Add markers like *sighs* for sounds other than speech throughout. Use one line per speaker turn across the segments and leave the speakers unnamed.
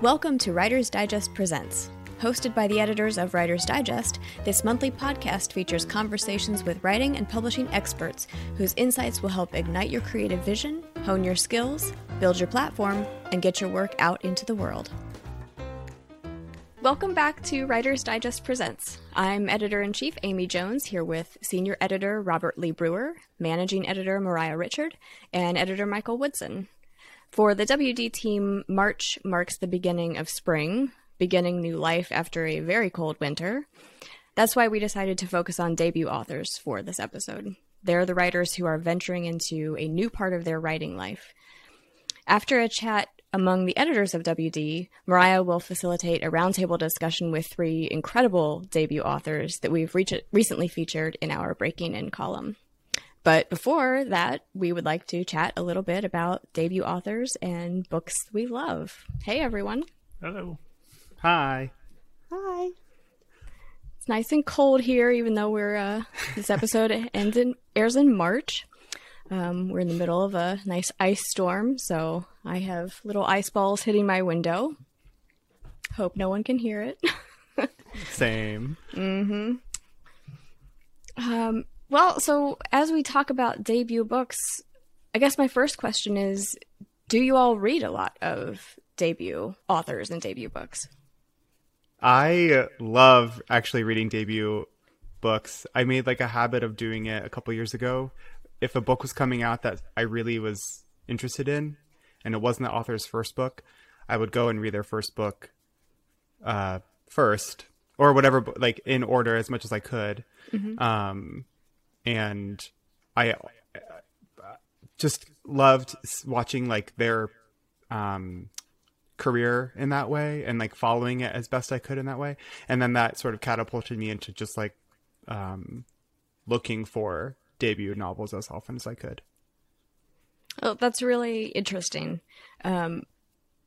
Welcome to Writer's Digest Presents. Hosted by the editors of Writer's Digest, this monthly podcast features conversations with writing and publishing experts whose insights will help ignite your creative vision, hone your skills, build your platform, and get your work out into the world. Welcome back to Writer's Digest Presents. I'm editor in chief Amy Jones here with senior editor Robert Lee Brewer, managing editor Moriah Richard, and editor Michael Woodson. For the WD team, March marks the beginning of spring, beginning new life after a very cold winter. That's why we decided to focus on debut authors for this episode. They're the writers who are venturing into a new part of their writing life. After a chat among the editors of WD, Moriah will facilitate a roundtable discussion with three incredible debut authors that we've re- recently featured in our Breaking In column. But before that, we would like to chat a little bit about debut authors and books we love. Hey, everyone.
Hello.
Hi.
Hi.
It's nice and cold here, even though we're uh, this episode *laughs* ends in airs in March. Um, we're in the middle of a nice ice storm, so I have little ice balls hitting my window. Hope no one can hear it. *laughs*
Same.
mm-hmm. Um, well, so as we talk about debut books, I guess my first question is do you all read a lot of debut authors and debut books?
I love actually reading debut books. I made like a habit of doing it a couple years ago. If a book was coming out that I really was interested in and it wasn't the author's first book, I would go and read their first book uh, first or whatever, like in order as much as I could. Mm-hmm. Um, and I just loved watching like their um, career in that way and like following it as best I could in that way. And then that sort of catapulted me into just like um, looking for debut novels as often as I could.
Oh, that's really interesting. Um,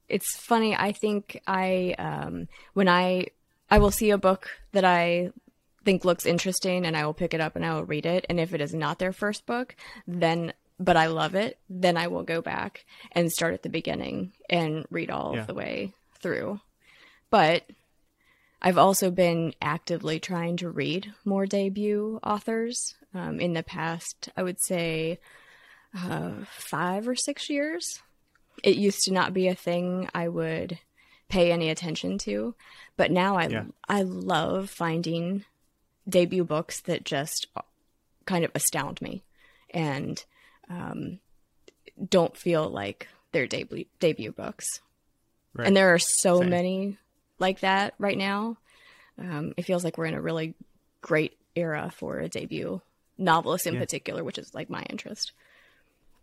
it's funny. I think I um, when I I will see a book that I think looks interesting and I will pick it up and I will read it. And if it is not their first book, then but I love it, then I will go back and start at the beginning and read all yeah. of the way through. But I've also been actively trying to read more debut authors um, in the past, I would say uh, five or six years. It used to not be a thing I would pay any attention to, but now I yeah. I love finding debut books that just kind of astound me and um, don't feel like they're debut debut books. Right. And there are so Same. many like that right now. Um, it feels like we're in a really great era for a debut novelist in yeah. particular, which is like my interest.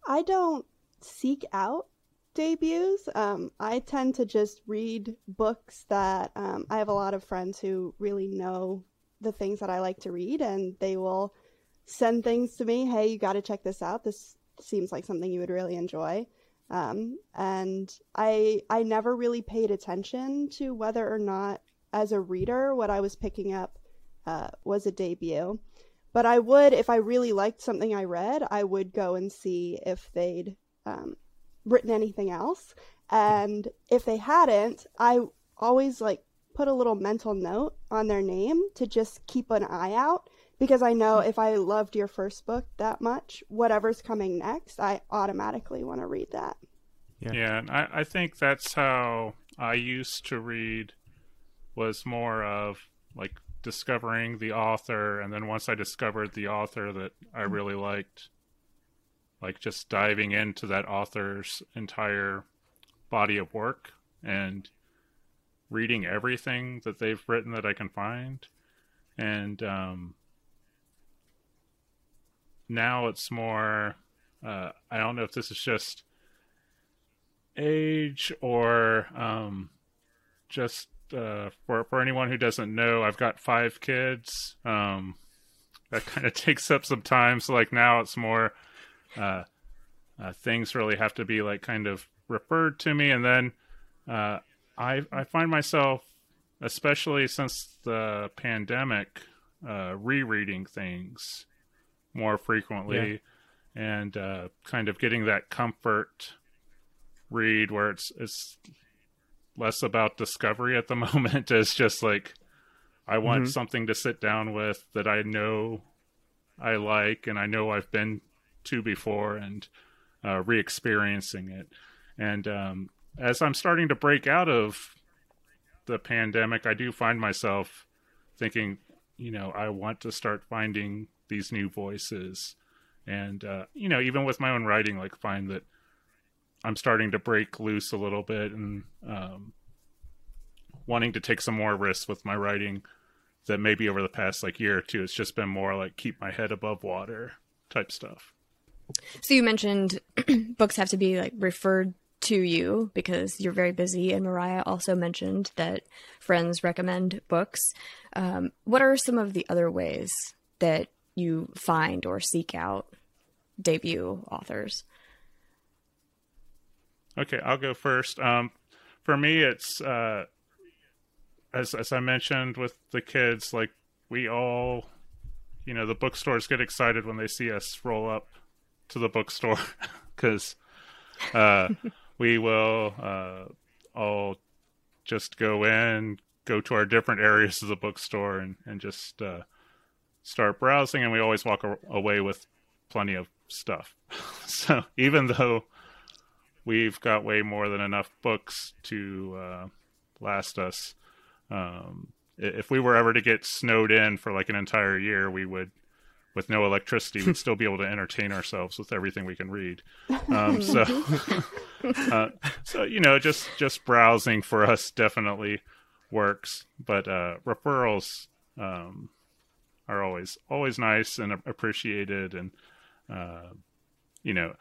I don't seek out debuts. Um, I tend to just read books that um, I have a lot of friends who really know the things that I like to read, and they will send things to me. Hey, you got to check this out. This seems like something you would really enjoy. Um, and I I never really paid attention to whether or not, as a reader, what I was picking up uh, was a debut. But I would, if I really liked something I read, I would go and see if they'd um, written anything else. And if they hadn't, I always like put a little mental note on their name to just keep an eye out because I know if I loved your first book that much, whatever's coming next, I automatically want to read that.
Yeah, yeah and I, I think that's how I used to read was more of like discovering the author and then once I discovered the author that I mm-hmm. really liked like just diving into that author's entire body of work and reading everything that they've written that I can find, and um, now it's more. Uh, I don't know if this is just age or um, just uh, for for anyone who doesn't know, I've got five kids. Um, that kind of *laughs* takes up some time. So like now it's more uh, uh, things really have to be like kind of referred to me, and then uh, I I find myself, especially since the pandemic, uh, rereading things more frequently, yeah. and uh, kind of getting that comfort read where it's it's less about discovery at the *laughs* moment as just like I want
Mhm.
something to sit down with that I know I like and I know I've been to before and uh, re-experiencing it. And um, as I'm starting to break out of the pandemic, I do find myself thinking, you know, I want to start finding these new voices, and uh, you know, even with my own writing, like find that I'm starting to break loose a little bit and um, wanting to take some more risks with my writing. That maybe over the past like year or two, it's just been more like keep my head above water type stuff.
So you mentioned *clears throat* books have to be like referred to you because you're very busy, and Moriah also mentioned that friends recommend books. Um, what are some of the other ways that you find or seek out debut authors?
Okay, I'll go first. Um, for me, it's uh, as as I mentioned with the kids, like we all, you know, the bookstores get excited when they see us roll up to the bookstore *laughs* because uh, we will uh, all just go in, go to our different areas of the bookstore, and and just uh, start browsing, and we always walk away with plenty of stuff. *laughs* so even though we've got way more than enough books to uh, last us. Um, if we were ever to get snowed in for like an entire year, we would, with no electricity, we'd still be able to entertain ourselves with everything we can read. Um, *laughs* so, *laughs* uh, so you know, just just browsing for us definitely works, but uh, referrals um, are always always nice and appreciated, and uh, you know,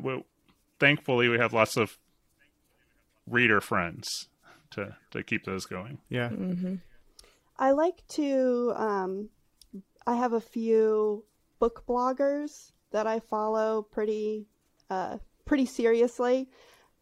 we, thankfully we have lots of reader friends to to keep those going.
Yeah.
Mm-hmm.
I like to. Um, I have a few book bloggers that I follow pretty, uh, pretty seriously,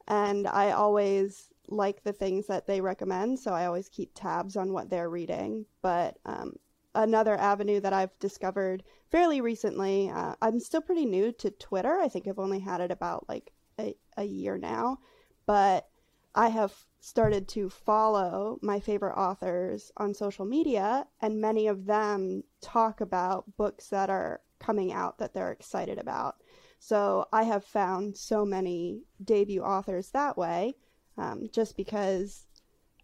and I always like the things that they recommend. So I always keep tabs on what they're reading. But um, another avenue that I've discovered fairly recently. Uh, I'm still pretty new to Twitter. I think I've only had it about like a, a year now, but I have started to follow my favorite authors on social media, and many of them talk about books that are coming out that they're excited about. So I have found so many debut authors that way, um, just because,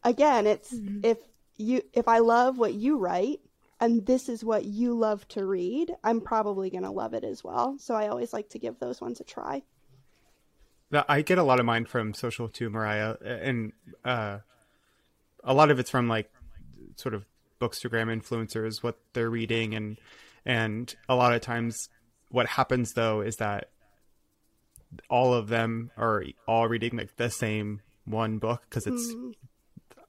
again, it's
Mhm.
if you if I love what you write and this is what you love to read, I'm probably gonna love it as well. So I always like to give those ones a try.
I get a lot of mine from social too, Moriah, and uh, a lot of it's from like sort of bookstagram influencers, what they're reading, and and a lot of times, what happens though is that all of them are all reading like the same one book because it's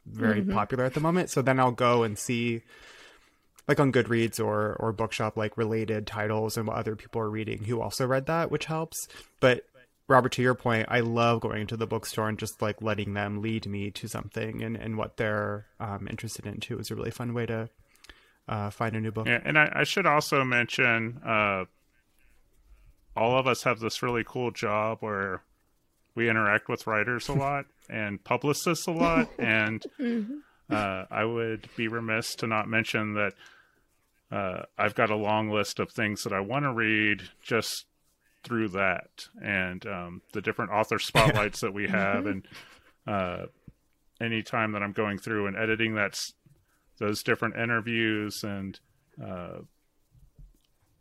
very
Mhm.
popular at the moment. So then I'll go and see like on Goodreads or or Bookshop like related titles and what other people are reading who also read that, which helps. But Robert, to your point, I love going to the bookstore and just like letting them lead me to something and, and what they're um, interested in too is a really fun way to uh, find a new book.
Yeah, and I, I should also mention, uh, all of us have this really cool job where we interact with writers a *laughs* lot and publicists a lot, *laughs* and *laughs* uh, I would be remiss to not mention that uh, I've got a long list of things that I want to read just through that, and um, the different author *laughs* spotlights that we have, and uh, any time that I'm going through and editing that's those different interviews and uh,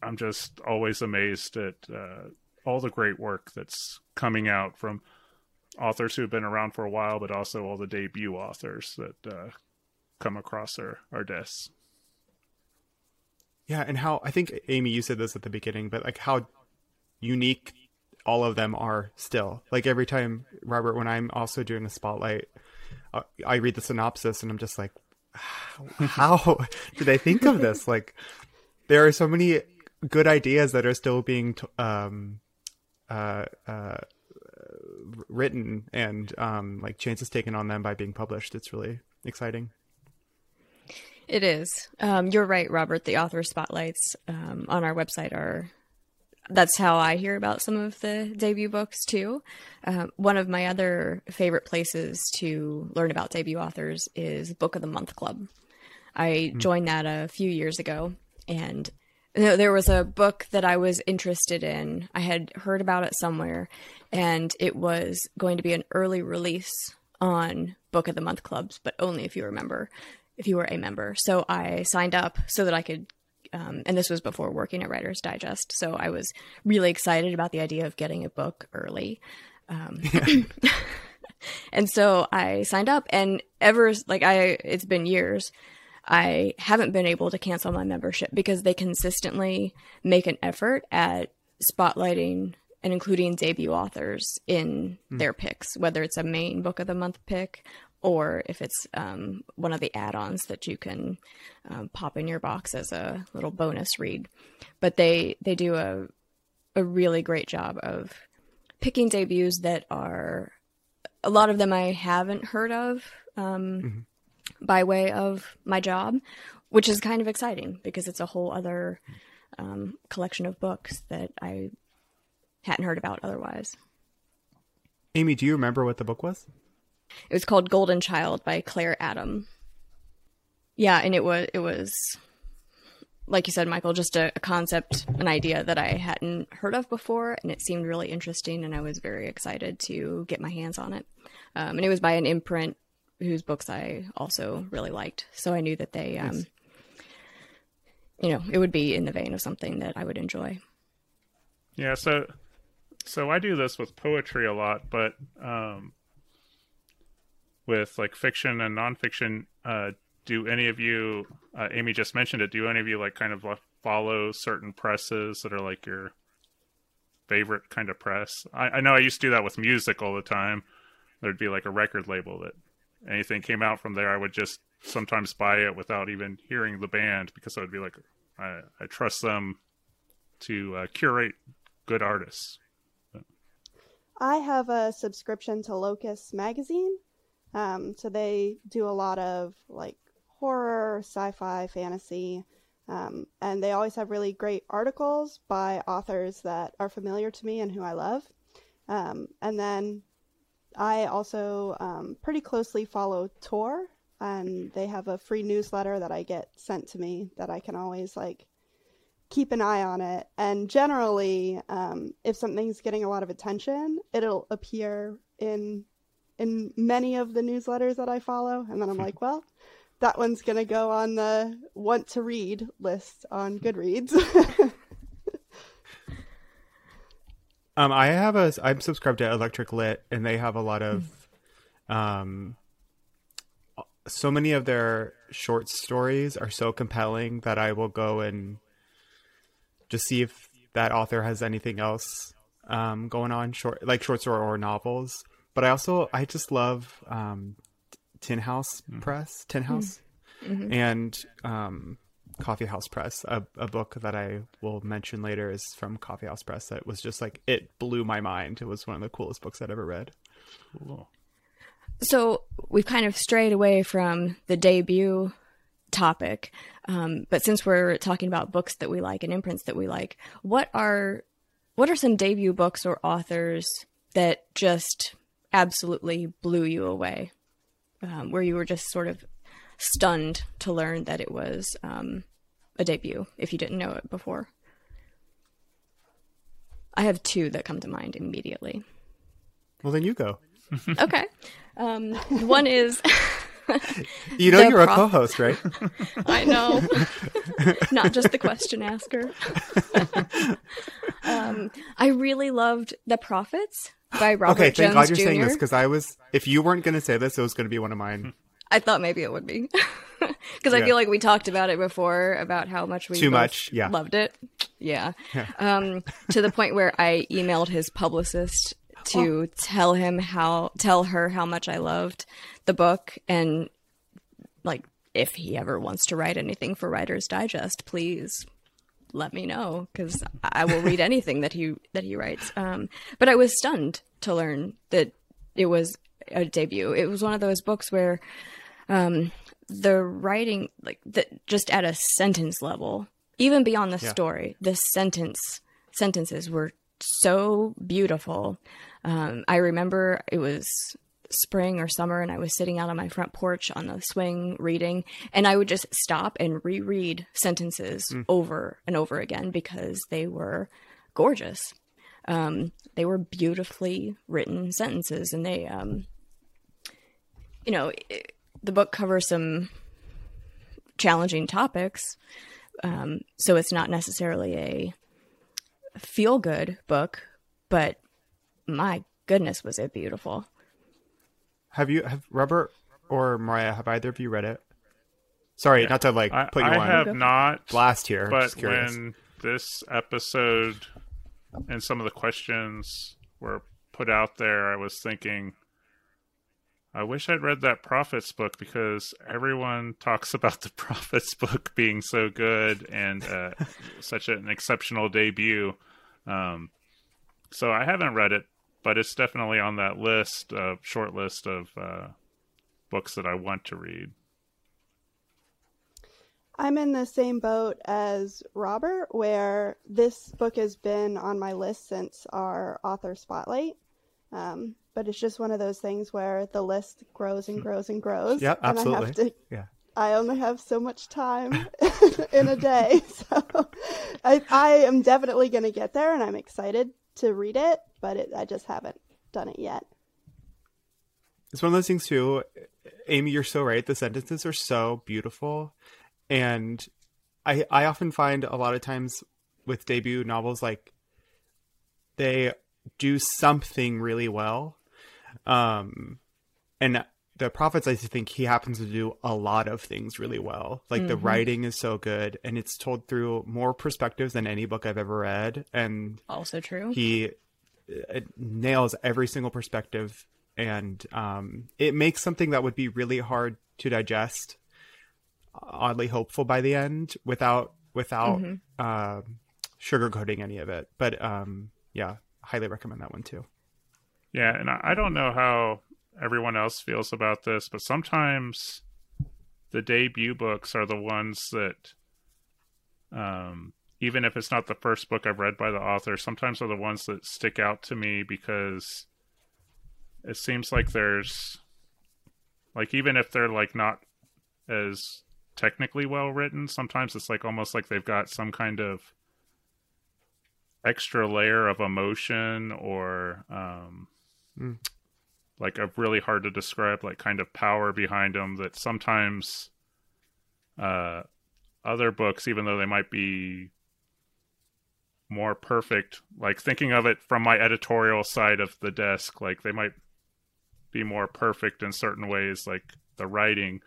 I'm just always amazed at uh, all the great work that's coming out from authors who've been around for a while, but also all the debut authors that uh, come across our, our desks.
Yeah, and how I think Amy, you said this at the beginning, but like how unique all of them are still. Like every time, Robert, when I'm also doing a spotlight, uh, I read the synopsis and I'm just like, how, *laughs* did they think of this? Like, there are so many good ideas that are still being t- um, uh, uh, written and um, like chances taken on them by being published. It's really exciting.
It is. Um, you're right, Robert. The author spotlights um, on our website are that's how I hear about some of the debut books too. Um, one of my other favorite places to learn about debut authors is Book of the Month Club. I joined that a few years ago, and there was a book that I was interested in. I had heard about it somewhere, and it was going to be an early release on Book of the Month clubs, but only if you remember, if you were a member. So I signed up so that I could um, and this was before working at Writer's Digest. So I was really excited about the idea of getting a book early. Um, *laughs* *laughs* and so I signed up, and ever like I, it's been years. I haven't been able to cancel my membership because they consistently make an effort at spotlighting and including debut authors in mm. their picks, whether it's a main book of the month pick or if it's um, one of the add-ons that you can um, pop in your box as a little bonus read. But they they do a a really great job of picking debuts that are a lot of them I haven't heard of um, mm-hmm. by way of my job, which is kind of exciting because it's a whole other um, collection of books that I hadn't heard about otherwise.
Amy, do you remember what the book was?
It was called Golden Child by Claire Adam. Yeah, and it was it was like you said, Michael, just a, a, concept, an idea that I hadn't heard of before, and it seemed really interesting, and I was very excited to get my hands on it. Um, and it was by an imprint whose books I also really liked, so I knew that they, um, nice. you know, it would be in the vein of something that I would enjoy.
Yeah, so so I do this with poetry a lot, but um, with like fiction and nonfiction, uh, do any of you, uh, Amy just mentioned it, do any of you like kind of follow certain presses that are like your favorite kind of press? I, I know I used to do that with music all the time. There'd be like a record label that anything came out from there, I would just sometimes buy it without even hearing the band because I would be like, I, I trust them to uh, curate good artists.
I have a subscription to Locus magazine, um, so they do a lot of like horror, sci-fi, fantasy, um, and they always have really great articles by authors that are familiar to me and who I love. Um, and then I also um, pretty closely follow Tor, and they have a free newsletter that I get sent to me that I can always like keep an eye on it. And generally, um, if something's getting a lot of attention, it'll appear in in many of the newsletters that I follow, and then I'm like, well, that one's gonna go on the want to read list on Goodreads. *laughs*
um, I have a I'm subscribed to Electric Lit, and they have a lot of, um, so many of their short stories are so compelling that I will go and just see if that author has anything else um, going on short like short story or novels but I also I just love um, Tin House mm-hmm. Press, Tin mm-hmm. House, mm-hmm. and um, Coffee House Press. A, a, book that I will mention later is from Coffee House Press. That was just like it blew my mind. It was one of the coolest books I'd ever read. Cool.
So we've kind of strayed away from the debut topic, um, but since we're talking about books that we like and imprints that we like, what are what are some debut books or authors that just absolutely blew you away, um, where you were just sort of stunned to learn that it was um, a debut if you didn't know it before? I have two that come to mind immediately.
Well, then you go.
okay. Um, one is. *laughs* *laughs*
you know you're prof- a co-host, right? *laughs*
I know. *laughs* Not just the question asker. um, I really loved The Prophets by Robert okay, thank Jones God you're Jr. saying this
because I was. If you weren't going to say this, it was going to be one of mine.
I thought maybe it would be because yeah. I feel like we talked about it before about how much we
too much, yeah,
loved it, yeah, yeah. Um, to the point where I emailed his publicist to oh. tell him how tell her how much I loved the book and like if he ever wants to write anything for Writer's Digest, please let me know because I will read *laughs* anything that he that he writes. Um, but I was stunned to learn that it was a debut. It was one of those books where um, the writing, like the, just at a sentence level, even beyond the yeah. story, the sentence sentences were so beautiful. Um, I remember it was spring or summer and I was sitting out on my front porch on the swing reading and I would just stop and reread sentences mm. over and over again because they were gorgeous. Um, they were beautifully written sentences and they, um, you know, it, the book covers some challenging topics. Um, so it's not necessarily a feel good book, but my goodness, was it beautiful.
Have you have Robert or Moriah? Have either of you read it? Sorry, yeah. not to like put you
I
on.
I have not
blast here.
But when this episode and some of the questions were put out there, I was thinking, I wish I'd read that Prophets book because everyone *laughs* talks about the *laughs* Prophets book being so good and uh, *laughs* such an exceptional debut. Um, so I haven't read it, but it's definitely on that list, uh, short list of uh, books that I want to read.
I'm in the same boat as Robert, where this book has been on my list since our author spotlight. Um, but it's just one of those things where the list grows and grows and grows.
Yeah, absolutely.
And I have to,
yeah.
I only have so much time *laughs* *laughs* in a day, *laughs* so I, I am definitely going to get there, and I'm excited to read it, but it, I just haven't done it yet.
It's one of those things too. Amy, you're so right. The sentences are so beautiful, and I I often find a lot of times with debut novels like they do something really well, um, and the prophets i think he happens to do a lot of things really well like mm-hmm. the writing is so good and it's told through more perspectives than any book i've ever read and
also true
he nails every single perspective and um, it makes something that would be really hard to digest oddly hopeful by the end without without mm-hmm. uh, sugarcoating any of it but um, yeah highly recommend that one too
yeah, and I don't know how everyone else feels about this, but sometimes the debut books are the ones that, um, even if it's not the first book I've read by the author, sometimes are the ones that stick out to me because it seems like there's, like, even if they're like not as technically well written, sometimes it's like almost like they've got some kind of extra layer of emotion or um, mm. like a really hard to describe like kind of power behind them that sometimes uh, other books, even though they might be more perfect, like thinking of it from my editorial side of the desk, like they might be more perfect in certain ways, like the writing.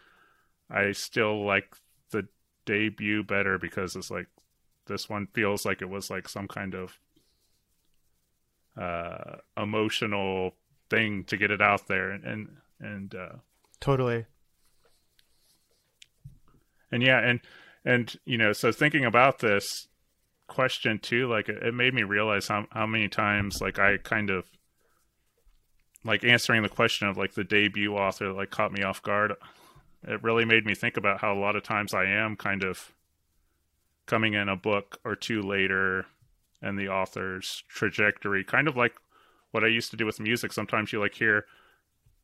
I still like the debut better because it's like this one feels like it was like some kind of uh emotional thing to get it out there and and, and uh,
totally
and yeah and and you know so thinking about this question too like it, made me realize how how many times like I kind of like answering the question of like the debut author like caught me off guard it really made me think about how a lot of times I am kind of coming in a book or two later and the author's trajectory kind of like what I used to do with music. Sometimes you like hear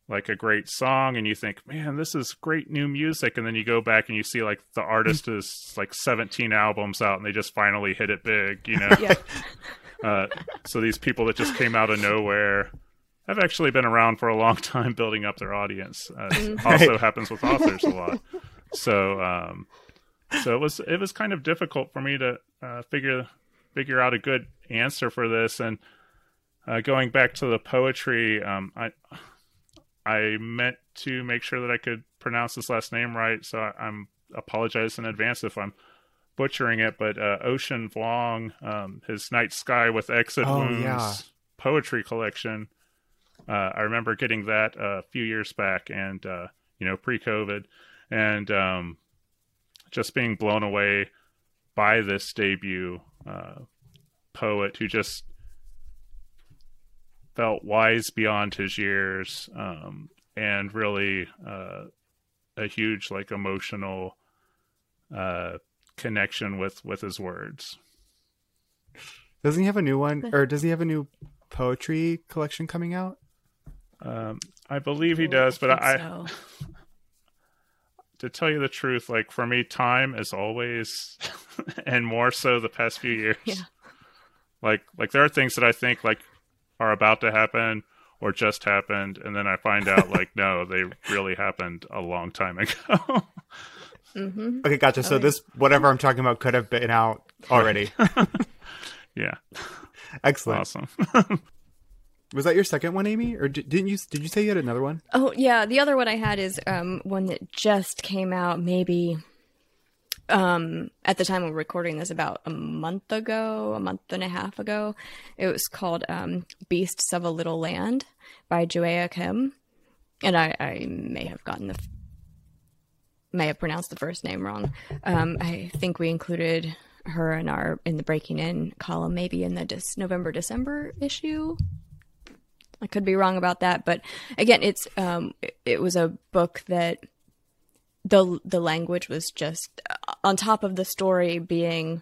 like a great song and you think, man, this is great new music. And then you go back and you see like the artist *laughs* is like 17 albums out and they just finally hit it big, you know? *laughs* yeah. uh, so these people that just came out of nowhere have actually been around for a long *laughs* time building up their audience. Uh, mm-hmm. also happens with authors a lot. So, um, so it was, it was kind of difficult for me to, uh, figure, figure out a good answer for this. And, uh, going back to the poetry, um, I I meant to make sure that I could pronounce this last name right, so I, am apologize in advance if I'm butchering it. But uh, Ocean Vuong, um, his Night Sky with Exit oh, Wounds yeah. poetry collection. Uh, I remember getting that a few years back, and uh, you know, pre-COVID, and um, just being blown away by this debut uh, poet who just felt wise beyond his years um, and really uh, a huge like emotional uh, connection with with his words
Doesn't he have a new one, or does he have a new poetry collection coming out?
Um, I believe he
Oh,
does, but
think
I,
so. *laughs*
to tell you the truth, like for me, time is always, *laughs* and more so the past few *laughs* years.
Yeah.
Like, like there are things that I think like are about to happen or just happened, and then I find out *laughs* like no, they really happened a long time ago.
hmm
Okay, gotcha. So this whatever I'm talking about could have been out already. *laughs*
yeah,
Excellent.
awesome. *laughs*
Was that your second one, Amy, or did, didn't you? Did you say you had another one?
Oh yeah, the other one I had is um, one that just came out maybe um, at the time of recording this about a month ago, a month and a half ago. It was called um, "Beasts of a Little Land" by Juhea Kim, and I, I may have gotten the f- may have pronounced the first name wrong. Um, I think we included her in our in the breaking in column, maybe in the dis- November December issue. I could be wrong about that, but again, it's um, it, it was a book that the the language was just on top of the story being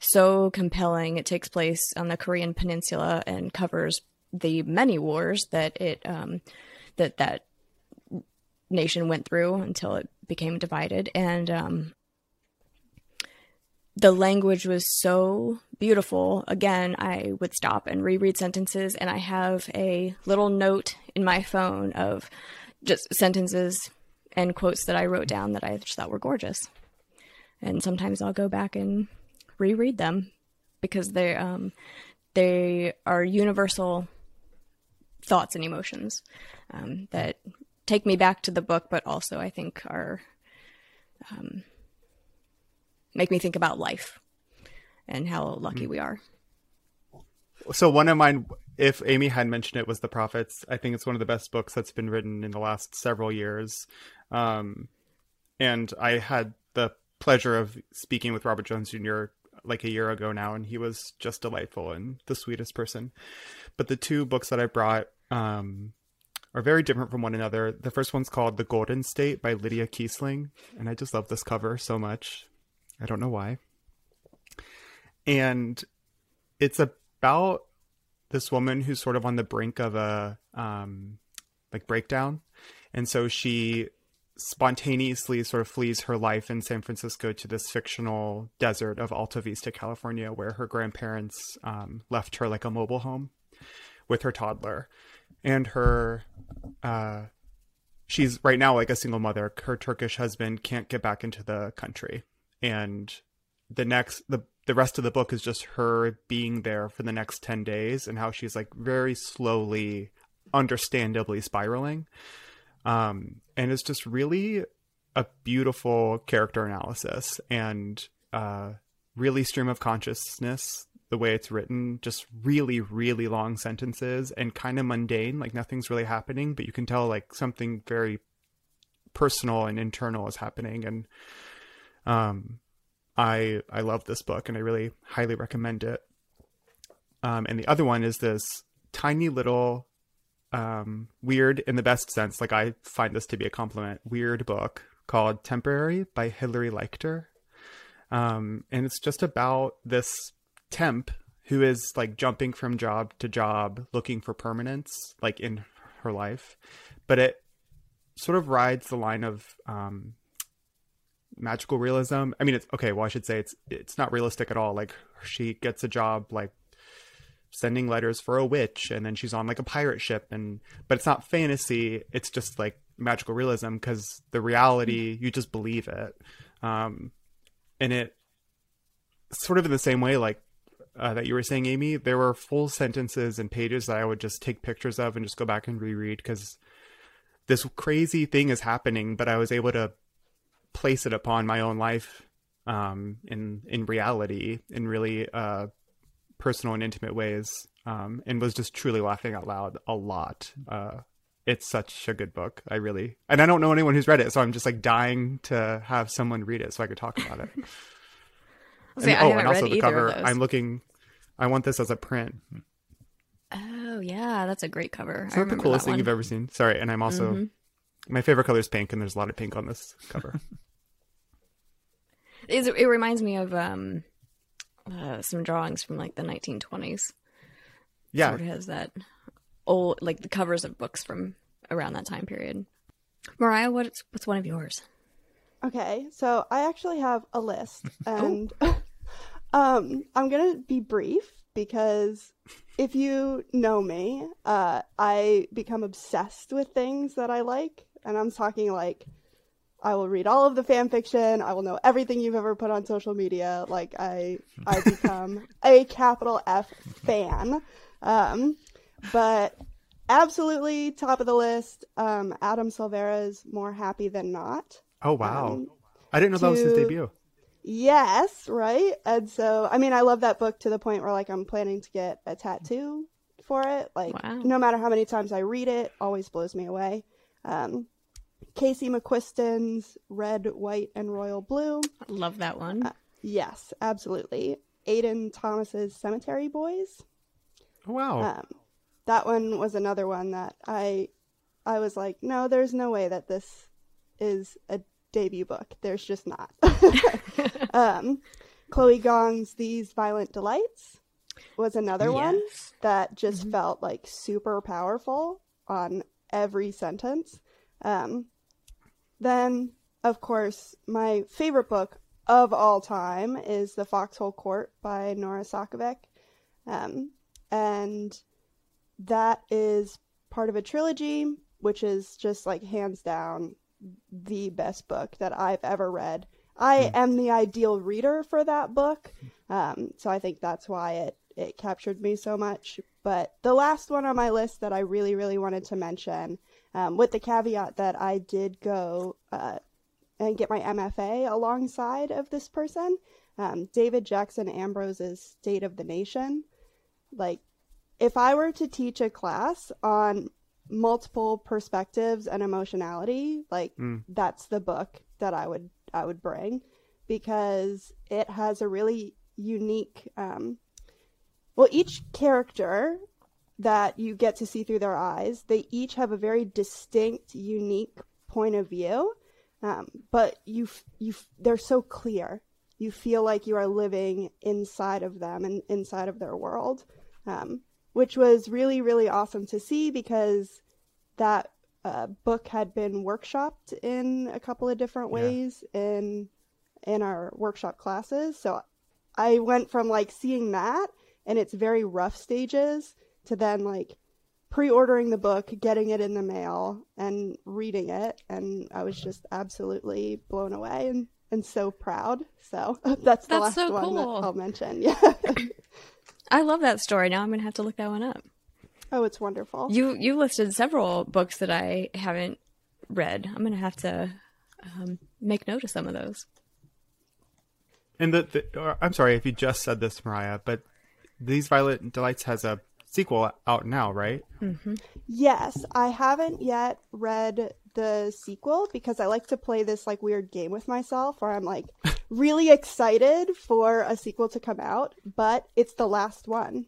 so compelling. It takes place on the Korean Peninsula and covers the many wars that it um, that that nation went through until it became divided, and um, the language was so beautiful. Again, I would stop and reread sentences, and I have a little note in my phone of just sentences and quotes that I wrote down that I just thought were gorgeous. And sometimes I'll go back and reread them because they um, they are universal thoughts and emotions um, that take me back to the book, but also I think are um, make me think about life and how lucky we are.
So one of mine, if Amy had mentioned it, was The Prophets. I think it's one of the best books that's been written in the last several years. Um, and I had the pleasure of speaking with Robert Jones Jr. like a year ago now, and he was just delightful and the sweetest person. But the two books that I brought um, are very different from one another. The first one's called The Golden State by Lydia Kiesling, and I just love this cover so much. I don't know why. And it's about this woman who's sort of on the brink of a um, like breakdown, and so she spontaneously sort of flees her life in San Francisco to this fictional desert of Alta Vista, California, where her grandparents um, left her like a mobile home with her toddler, and her uh, she's right now like a single mother. Her Turkish husband can't get back into the country, and the next the the rest of the book is just her being there for the next 10 days and how she's like very slowly understandably spiraling um and it's just really a beautiful character analysis and uh really stream of consciousness the way it's written just really really long sentences and kind of mundane like nothing's really happening but you can tell like something very personal and internal is happening and um I I love this book and I really highly recommend it. Um, and the other one is this tiny little um, weird in the best sense, like I find this to be a compliment, weird book called Temporary by Hilary Leichter. Um, and it's just about this temp who is like jumping from job to job looking for permanence like in her life. But it sort of rides the line of um, magical realism. I mean, it's okay. Well, I should say it's it's not realistic at all. Like she gets a job like sending letters for a witch, and then she's on like a pirate ship, and but it's not fantasy. It's just like magical realism because the reality you just believe it, um, and it sort of in the same way like. Uh, that you were saying, Amy, there were full sentences and pages that I would just take pictures of and just go back and reread because this crazy thing is happening, but I was able to place it upon my own life um, in in reality and really uh, personal and intimate ways, um, and was just truly laughing out loud a lot. Uh, it's such a good book. I really and I don't know anyone who's read it, so I'm just like dying to have someone read it so I could talk about it. *laughs* *laughs* And- oh, and also the cover. I'm looking. I want this as a print.
Oh yeah, that's a great cover.
It's not the coolest thing
one.
you've ever seen. Sorry, and I'm also
Mhm.
my favorite color is pink, and there's a lot of pink on this cover. *laughs*
It's- it reminds me of um uh, some drawings from like the 1920s.
Yeah,
Sort of has that old, like the covers of books from around that time period. Moriah, what's what's one of yours?
Okay, so I actually have a list, *laughs* and *laughs* um, I'm gonna be brief because if you know me, uh, I become obsessed with things that I like, and I'm talking like I will read all of the fan fiction. I will know everything you've ever put on social media. Like I, I *laughs* become a capital F fan. Um, but absolutely top of the list. Um, Adam Silvera's "More Happy Than Not."
Oh wow!
Um,
I didn't know that was his debut.
Yes, right. And so, I mean, I love that book to the point where like I'm planning to get a tattoo for it. Like,
Wow.
no matter how many times I read it, always blows me away. Um, Casey McQuiston's Red, White, and Royal Blue.
Love that one.
Yes, absolutely. Aiden Thomas's Cemetery Boys.
Oh wow!
Um, that one was another one that I, I was like, no, there's no way that this is a debut book. There's just not. *laughs* um, Chloe Gong's These Violent Delights was another one that just felt like super powerful on every sentence. Um, then, of course, my favorite book of all time is The Foxhole Court by Nora Sakavic. Um, and that is part of a trilogy, which is just like hands down the best book that I've ever read. I am the ideal reader for that book, um, so I think that's why it it captured me so much. But the last one on my list that I really really wanted to mention, um, with the caveat that I did go uh, and get my MFA alongside of this person, um, David Jackson Ambrose's State of the Nation. Like, if I were to teach a class on multiple perspectives and emotionality, like
Mm.
that's the book that I would I would bring because it has a really unique um well each character that you get to see through their eyes, they each have a very distinct, unique point of view. Um, but you, you they're so clear. You feel like you are living inside of them and inside of their world, um, which was really, really awesome to see because that uh, book had been workshopped in a couple of different
Yeah.
ways in in our workshop classes. So I went from like seeing that in its very rough stages to then like pre-ordering the book, getting it in the mail, and reading it, and I was just absolutely blown away and, and so proud. So *laughs* that's the
That's
last
so
one
cool.
that I'll mention. *laughs* Yeah.
I love that story. Now I'm gonna have to look that one up.
oh, it's wonderful.
You you listed several books that I haven't read. I'm gonna have to um, make note of some of those.
And the, the or, I'm sorry if you just said this, Moriah, but these Violent Delights has a sequel out now, right? Mm-hmm.
Yes, I haven't yet read the sequel because I like to play this like weird game with myself where I'm like *laughs* really excited for a sequel to come out, but it's the last one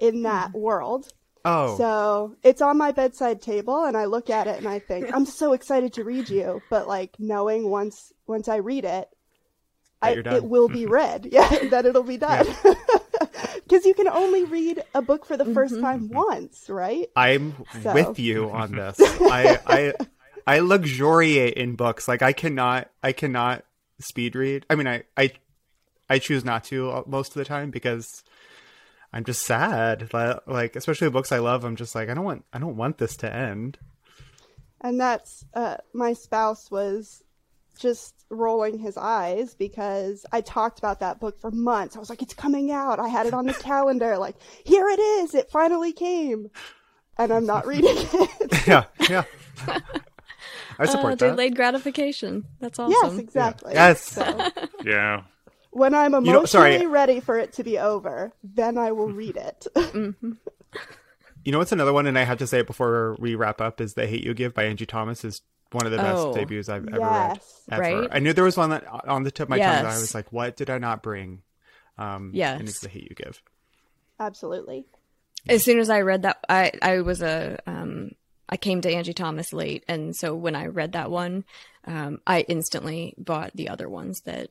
in that mm. world.
Oh,
So it's on my bedside table and I look at it and I think, I'm so excited to read you, but like knowing once once I read it, I, it will be *laughs* read. *laughs* Yeah, that it'll be done. Because you can only *sighs* read a book for the 1st time once, right?
I'm
So-
with you on this. *laughs* I I I luxuriate in books. Like I cannot I cannot speed read. I mean, I I I choose not to uh, most of the time because I'm just sad. Like especially books I love, I'm just like I don't want I don't want this to end.
And that's uh, my spouse was just rolling his eyes because I talked about that book for months. I was like, it's coming out. I had it on the *laughs* calendar. Like, here it is. It finally came. And I'm not reading *laughs* it.
yeah, yeah. I support
uh,
that.
delayed gratification. That's awesome.
yes, exactly.
Yes.
So
Yeah.
when I'm emotionally
know, sorry.
ready for it to be over, then I will read it. *laughs*
You know what's another one, and I have to say it before we wrap up, is "The Hate U Give" by Angie Thomas is one of the best
Oh.
debuts I've ever
Yes.
read. Ever.
Right?
I knew there was one that on the tip of my tongue that I was like, "What did I not bring?" Um,
Yes.
and it's "The Hate U Give."
Absolutely.
As soon as I read that, I I was a um I came to Angie Thomas late, and so when I read that one, um, I instantly bought the other ones that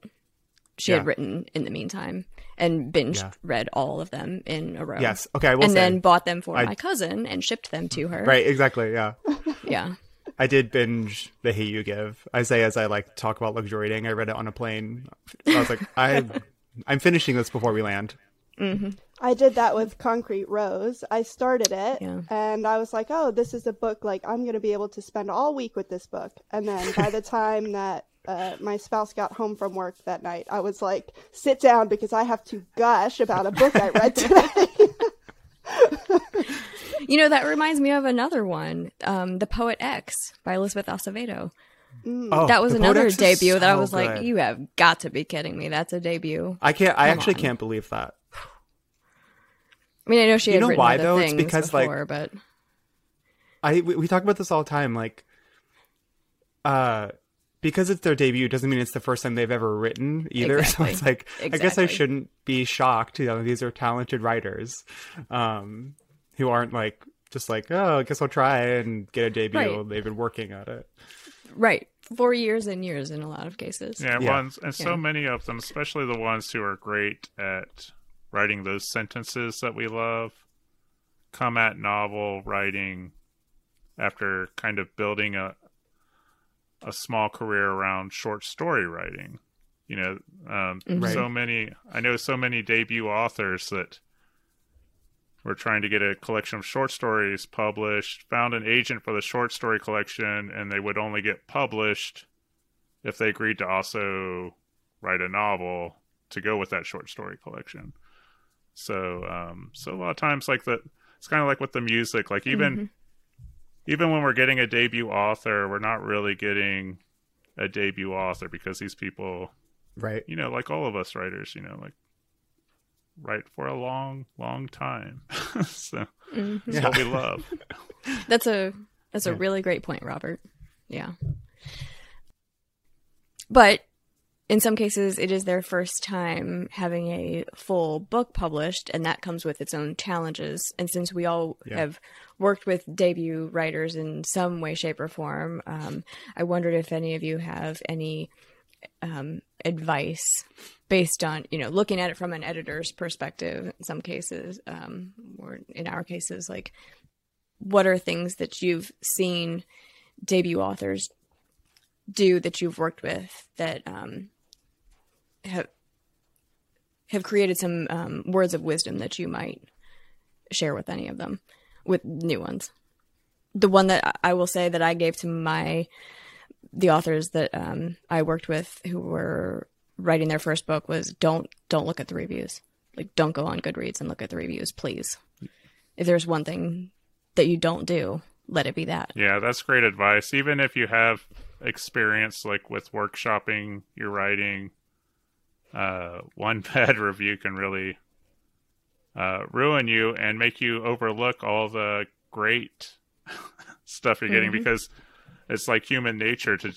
she
Yeah.
had written in the meantime and binge
Yeah.
read all of them in a row.
Yes. Okay. I will
and
say.
then bought them for
I-
my cousin and shipped them to her.
right. Exactly. Yeah. *laughs*
Yeah.
I did binge The Hate U Give. I say as I like talk about luxury dating. I read it on a plane. I was like, I, *laughs* I'm finishing this before we land.
I did that with Concrete Rose. I started it
Yeah.
and I was like, oh, this is a book like I'm going to be able to spend all week with this book. And then by the *laughs* time that uh, my spouse got home from work that night, I was like, sit down because I have to gush about a book I read *laughs* today.
You know, that reminds me of another one, um, The Poet X by Elizabeth Acevedo.
Oh,
that was another
Poet X is
debut that I
so
was like, you have got to be kidding me. That's a debut.
I can't. I
Come
actually
on.
can't believe that.
I mean, I know she
You
had
know
written
why,
other
though? It's
things
because, like,
before, but
I we, we talk about this all the time. Like, uh, because it's their debut doesn't mean it's the first time they've ever written either.
Exactly. *laughs*
So it's like I guess I shouldn't be shocked. You know, these are talented writers, um, who aren't like just like oh, I guess I'll try and get a debut.
Right.
They've been working at it.
right, for years and years in a lot of cases.
Yeah,
Yeah.
ones and so
Yeah.
many of them, especially the ones who are great at writing those sentences that we love, come at novel writing after kind of building a a small career around short story writing. You know, um,
Right.
so many. I know so many debut authors that were trying to get a collection of short stories published, found an agent for the short story collection, and they would only get published if they agreed to also write a novel to go with that short story collection. So, um, so a lot of times, like the, it's kind of like with the music, like even, even when we're getting a debut author, we're not really getting a debut author because these people,
Right.
you know, like all of us writers, you know, like write for a long, long time. *laughs* so
Mhm.
it's
Yeah.
what we love. *laughs*
That's a that's a
Yeah.
really great point, Robert. Yeah. But in some cases it is their first time having a full book published and that comes with its own challenges. And since we all
Yeah.
have worked with debut writers in some way, shape, or form, um, I wondered if any of you have any um, advice based on you know looking at it from an editor's perspective in some cases um, or in our cases like what are things that you've seen debut authors do that you've worked with that um, have have created some um, words of wisdom that you might share with any of them with new ones? The one that I- will say that i gave to my the authors that um, i worked with who were writing their first book was don't don't look at the reviews like don't go on goodreads and look at the reviews please if there's one thing that you don't do let it be that
Yeah, that's great advice. Even if you have experience like with workshopping your writing, uh, *laughs* one bad review can really uh, ruin you and make you overlook all the great *laughs* stuff you're getting
Mhm.
because it's like human nature to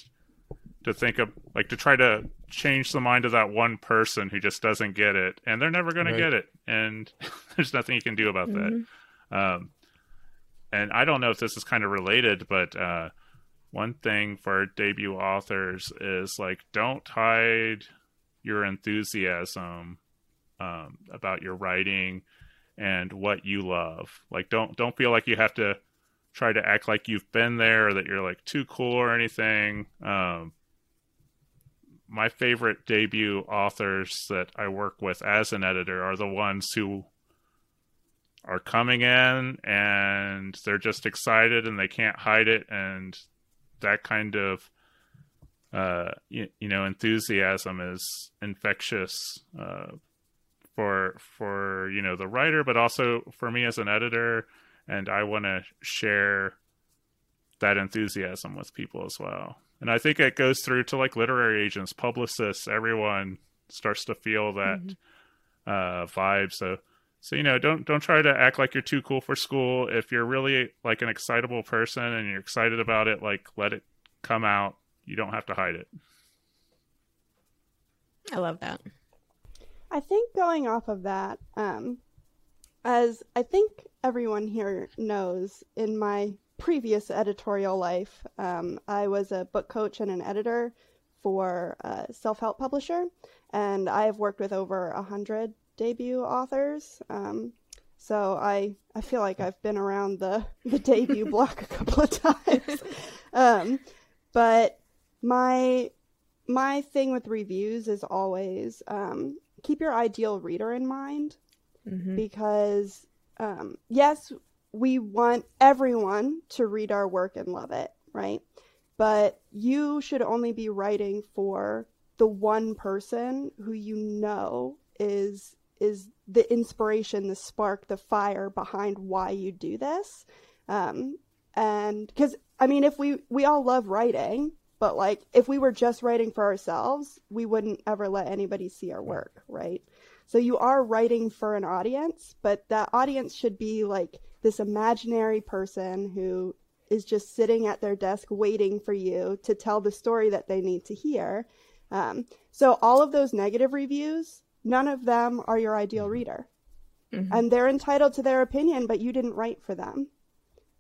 to think of like to try to change the mind of that one person who just doesn't get it and they're never going
Right.
to get it and *laughs* there's nothing you can do about that um, and I don't know if this is kind of related, but uh, one thing for debut authors is like don't hide your enthusiasm um, about your writing and what you love. Like don't don't feel like you have to try to act like you've been there or that you're like too cool or anything. Um, my favorite debut authors that I work with as an editor are the ones who are coming in and they're just excited and they can't hide it and that kind of uh you, you know enthusiasm is infectious uh for for you know the writer but also for me as an editor and I want to share that enthusiasm with people as well and I think it goes through to like literary agents publicists everyone starts to feel that uh vibe so so you know, don't don't try to act like you're too cool for school. If you're really like an excitable person and you're excited about it, like let it come out. You don't have to hide it.
i love that
I think going off of that, um, as I think everyone here knows, in my previous editorial life, um, I was a book coach and an editor for a self help publisher, and I have worked with over a hundred debut authors. Um, so I I feel like I've been around the *laughs* the debut *laughs* block a couple of times. *laughs* Um, but my my thing with reviews is always um, keep your ideal reader in mind
Mhm.
because um, yes, we want everyone to read our work and love it, right? But you should only be writing for the one person who you know is is the inspiration, the spark, the fire behind why you do this. Um, and because I mean, if we we all love writing, but like if we were just writing for ourselves, we wouldn't ever let anybody see our work, right? So you are writing for an audience, but that audience should be like this imaginary person who is just sitting at their desk waiting for you to tell the story that they need to hear. Um, so all of those negative reviews, none of them are your ideal reader.
Mhm.
And they're entitled to their opinion, but you didn't write for them.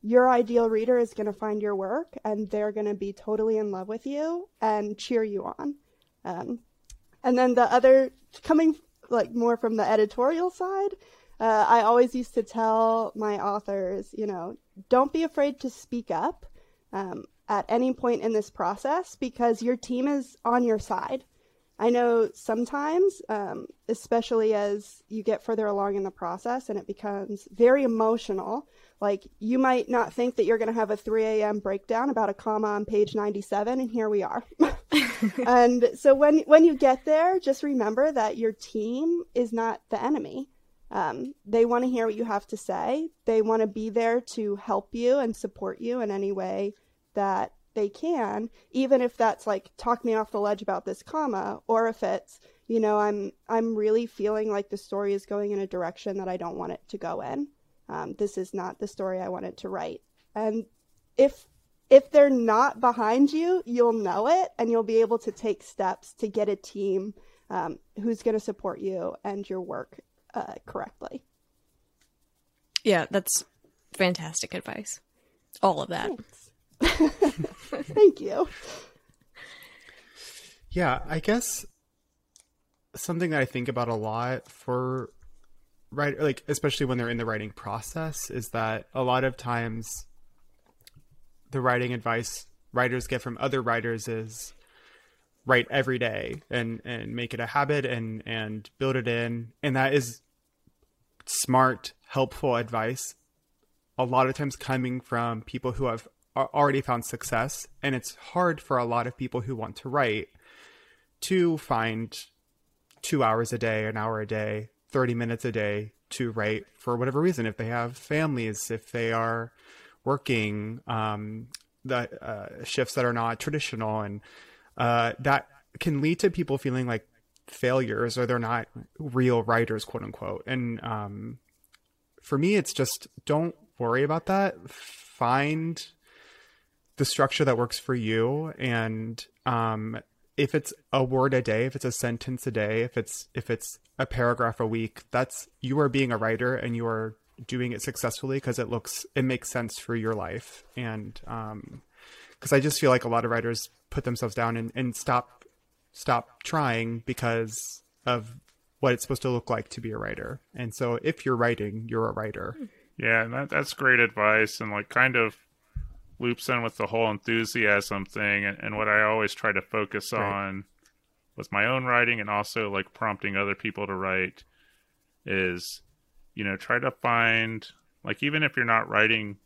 Your ideal reader is going to find your work and they're going to be totally in love with you and cheer you on. Um, and then the other, coming like more from the editorial side, uh, I always used to tell my authors, you know, don't be afraid to speak up um, at any point in this process because your team is on your side. I know sometimes, um, especially as you get further along in the process and it becomes very emotional, like you might not think that you're going to have a 3 a.m. breakdown about a comma on page 97, and here we are. *laughs* and so when when you get there, just remember that your team is not the enemy. Um, they want to hear what you have to say. They want to be there to help you and support you in any way that they can, even if that's like talk me off the ledge about this comma, or if it's you know I'm I'm really feeling like the story is going in a direction that I don't want it to go in. Um, this is not the story I wanted to write. And if if they're not behind you, you'll know it, and you'll be able to take steps to get a team um, who's going to support you and your work uh, correctly.
Yeah, that's fantastic advice. All of that. *laughs*
Thank you.
Yeah, I guess something that I think about a lot for right like especially when they're in the writing process is that a lot of times the writing advice writers get from other writers is write every day and and make it a habit and and build it in. And that is smart helpful advice a lot of times coming from people who have already found success. And it's hard for a lot of people who want to write to find two hours a day an hour a day 30 minutes a day to write for whatever reason. If they have families if they are working um, the uh, shifts that are not traditional and uh, that can lead to people feeling like failures or they're not real writers quote unquote. And um, for me it's just don't worry about that. Find the structure that works for you. And um, if it's a word a day if it's a sentence a day if it's if it's a paragraph a week that's you are being a writer and you are doing it successfully because it looks it makes sense for your life. And um because i just feel like a lot of writers put themselves down and, and stop stop trying because of what it's supposed to look like to be a writer. And so if you're writing you're a writer.
Yeah, and that, that's great advice, and like kind of loops in with the whole enthusiasm thing, and, and what I always try to focus
Right.
on with my own writing, and also like prompting other people to write, is you know try to find like even if you're not writing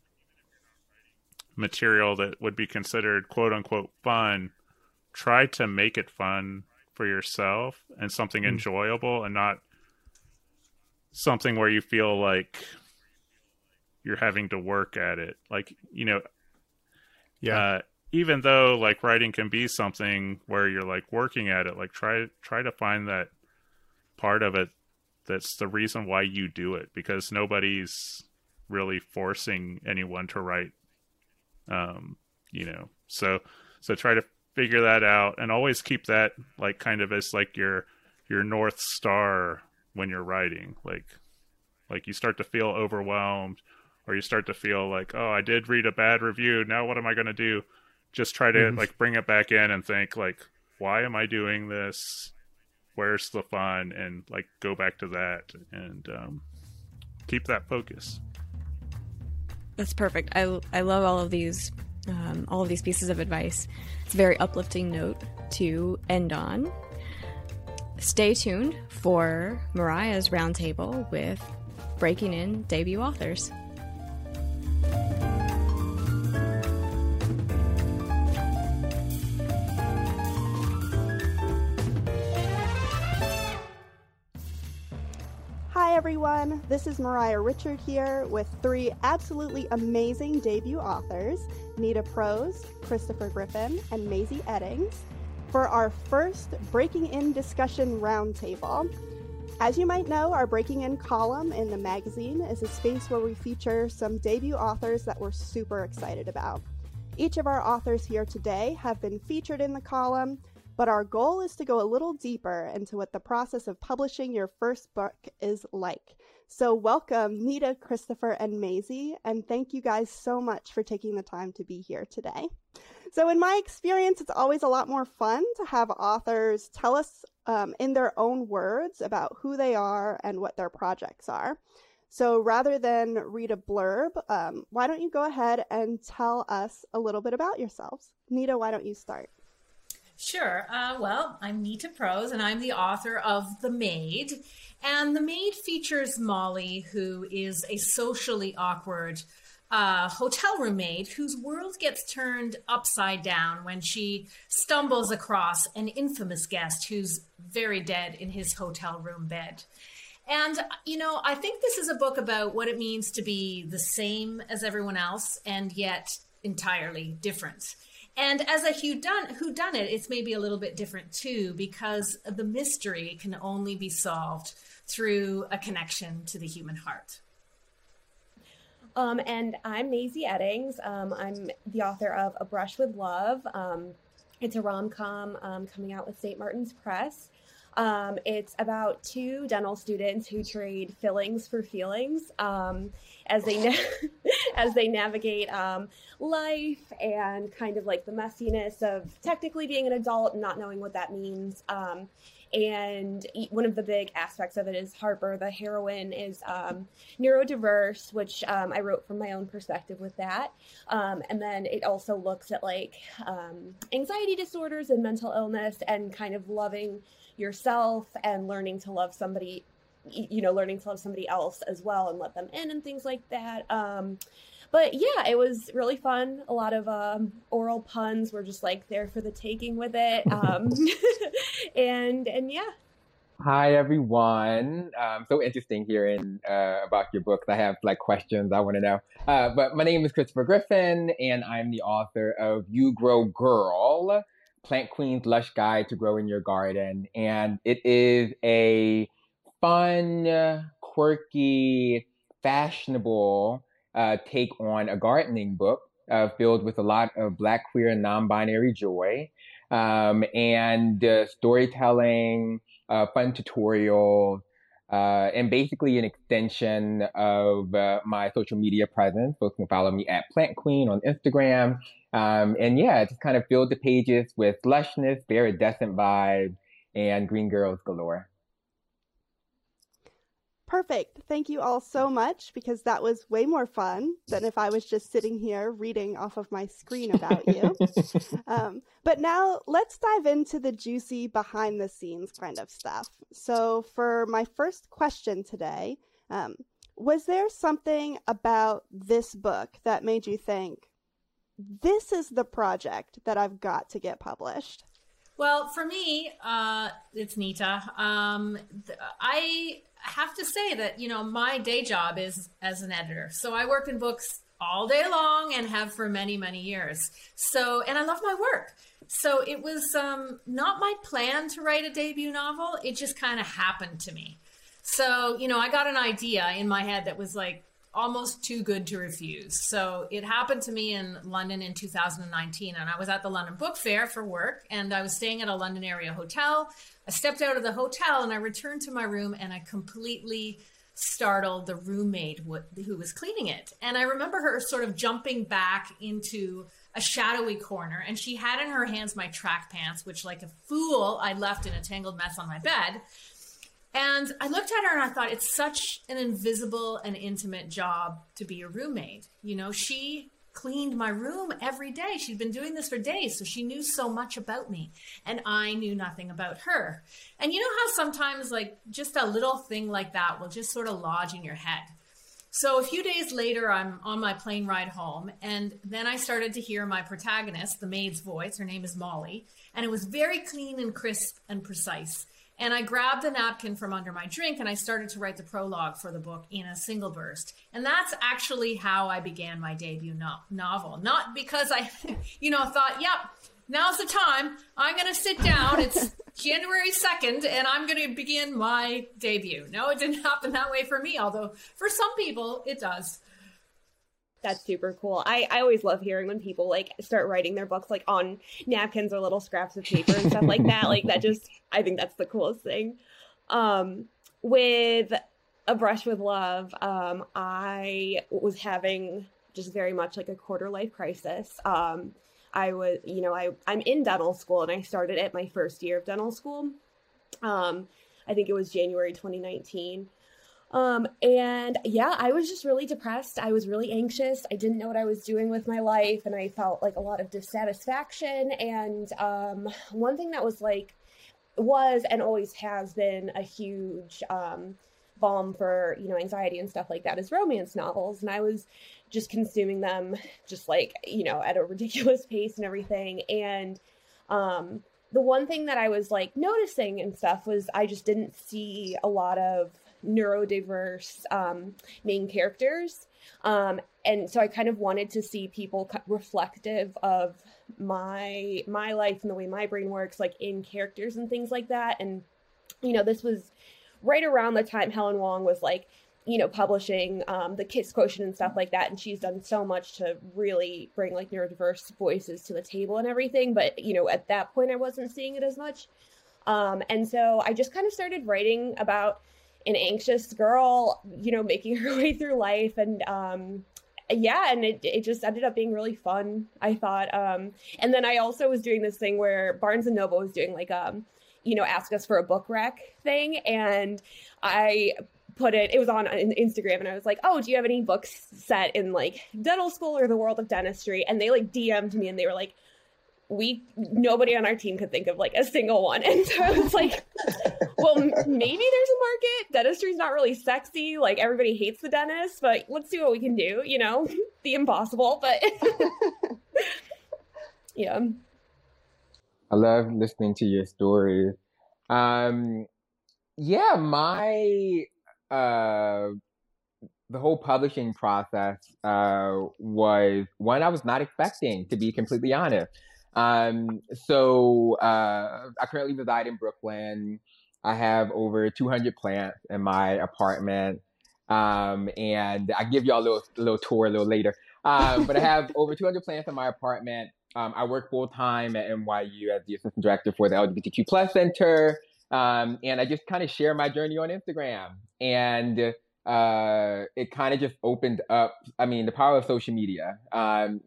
material that would be considered quote unquote fun, try to make it fun for yourself and something
Mm.
enjoyable, and not something where you feel like you're having to work at it. Like, you know,
yeah
uh, even though like writing can be something where you're like working at it, like try try to find that part of it that's the reason why you do it because nobody's really forcing anyone to write um you know so so try to figure that out and always keep that like kind of as like your your north star when you're writing like like you start to feel overwhelmed or you start to feel like oh i did read a bad review now what am i going to do just try to
Mhm.
like bring it back in and think like why am I doing this? Where's the fun? And like go back to that and um, keep that focus.
That's perfect. I, I love all of these um, all of these pieces of advice. It's a very uplifting note to end on. Stay tuned for Moriah's roundtable with breaking in debut authors.
Everyone, this is Moriah Richard here with three absolutely amazing debut authors, Nita Prose, Christopher Griffin, and Mazey Eddings, for our first Breaking In discussion roundtable. As you might know, our Breaking In column in the magazine is a space where we feature some debut authors that we're super excited about. Each of our authors here today have been featured in the column, but our goal is to go a little deeper into what the process of publishing your first book is like. So, welcome, Nita, Christopher, and Mazey, and thank you guys so much for taking the time to be here today. So, in my experience, it's always a lot more fun to have authors tell us um, in their own words about who they are and what their projects are. So, rather than read a blurb, um, why don't you go ahead and tell us a little bit about yourselves? Nita, why don't you start?
Sure. Uh, well, I'm Nita Prose, and I'm the author of The Maid. And The Maid features Molly, who is a socially awkward uh, hotel room maid whose world gets turned upside down when she stumbles across an infamous guest who's very dead in his hotel room bed. And, you know, I think this is a book about what it means to be the same as everyone else and yet entirely different. And as a who done it, it's maybe a little bit different too because the mystery can only be solved through a connection to the human heart.
Um, and I'm Mazey Eddings. Um, I'm the author of A Brush with Love. Um, it's a rom com um, coming out with St. Martin's Press. Um, it's about two dental students who trade fillings for feelings um, as they na- *laughs* as they navigate um, life and kind of like the messiness of technically being an adult and not knowing what that means. And one of the big aspects of it is Harper, the heroine, is um, neurodiverse, which um, I wrote from my own perspective with that. Um, and then it also looks at like um, anxiety disorders and mental illness and kind of loving yourself and learning to love somebody you know learning to love somebody else as well and let them in and things like that um, but yeah it was really fun a lot of um, oral puns were just like there for the taking with it um, *laughs* and and yeah
Hi everyone. Um, so interesting hearing uh, about your books. I have like questions I want to know. Uh, but my name is Christopher Griffin, and I'm the author of You Grow Gurl, Plant Kween's Lush Guide to Grow in Your Garden, and it is a fun, quirky, fashionable uh, take on a gardening book uh, filled with a lot of Black, queer, and non-binary joy, um, and uh, storytelling uh, fun tutorial. uh, and basically an extension of my social media presence. Folks can follow me at Plant Kween on Instagram. Um, and yeah, just kind of filled the pages with lushness, iridescent vibe, and green girls galore.
Perfect. Thank you all so much because that was way more fun than if I was just sitting here reading off of my screen about you. *laughs* um, but now let's dive into the juicy behind the scenes kind of stuff. So, for my first question today, um, was there something about this book that made you think, this is the project that I've got to get published?
Well, for me, uh, it's Nita. Um, th- I have to say that you know my day job is as an editor, so I work in books all day long and have for many many years. So, and I love my work. So it was um, not my plan to write a debut novel. It just kind of happened to me. So you know, I got an idea in my head that was like almost too good to refuse. So it happened to me in London in 2019. And I was at the London Book Fair for work and I was staying at a London area hotel. I stepped out of the hotel and I returned to my room and I completely startled the room maid who was cleaning it. And I remember her sort of jumping back into a shadowy corner, and she had in her hands my track pants, which, like a fool, I left in a tangled mess on my bed. And I looked at her and I thought, it's such an invisible and intimate job to be a room maid. You know, she cleaned my room every day. She'd been doing this for days, so she knew so much about me, and I knew nothing about her. And you know how sometimes, like, just a little thing like that will just sort of lodge in your head. So a few days later, I'm on my plane ride home, and then I started to hear my protagonist, the maid's voice. Her name is Molly, and it was very clean and crisp and precise. And I grabbed a napkin from under my drink and I started to write the prologue for the book in a single burst. And that's actually how I began my debut no- novel. Not because I, *laughs* you know, thought, yep, now's the time. I'm going to sit down. It's *laughs* January 2nd and I'm going to begin my debut. No, it didn't happen that way for me, although for some people it does.
That's super cool. I, I always love hearing when people like start writing their books like on napkins or little scraps of paper and stuff like that. Like that just I think that's the coolest thing. Um with a brush with love, um, I was having just very much like a quarter life crisis. Um I was, you know, I I'm in dental school and I started at my first year of dental school. Um I think it was January 2019 um, and yeah, I was just really depressed. I was really anxious. I didn't know what I was doing with my life, and I felt like a lot of dissatisfaction. And um, one thing that was like, was and always has been a huge um, balm for you know anxiety and stuff like that is romance novels, and I was just consuming them just like you know at a ridiculous *laughs* pace and everything. And um, the one thing that I was like noticing and stuff was I just didn't see a lot of neurodiverse um, main characters. Um, and so I kind of wanted to see people reflective of my my life and the way my brain works, like in characters and things like that. And you know, this was right around the time Helen Hoang was like, you know, publishing um, the Kiss Quotient and stuff like that. And she's done so much to really bring like neurodiverse voices to the table and everything. But you know, at that point, I wasn't seeing it as much. Um, and so I just kind of started writing about an anxious girl, you know, making her *laughs* way through life and um yeah, and it it just ended up being really fun, I thought. Um and then I also was doing this thing where Barnes and Noble was doing like um you know, ask us for a book rec thing and I put it it was on Instagram and I was like, "Oh, do you have any books set in like dental school or the world of dentistry?" And they like DM'd me and they were like, we nobody on our team could think of like a single one. And so i was like *laughs* well maybe there's a market. Dentistry's not really sexy. Like everybody hates the dentist but let's see what we can do you know? *laughs* The impossible but *laughs* yeah.
I love listening to your stories um yeah my uh the whole publishing process uh, was one I was not expecting, to be completely honest. Um, so uh, I currently reside in Brooklyn. I have over 200 plants in my apartment. Um, and I give y'all a little, little tour a little later. Um, but I have *laughs* over 200 plants in my apartment. Um, I work full time at NYU as the assistant director for the LGBTQ plus center. Um, and I just kind of share my journey on Instagram. And uh, it kind of just opened up. I mean, the power of social media. Um,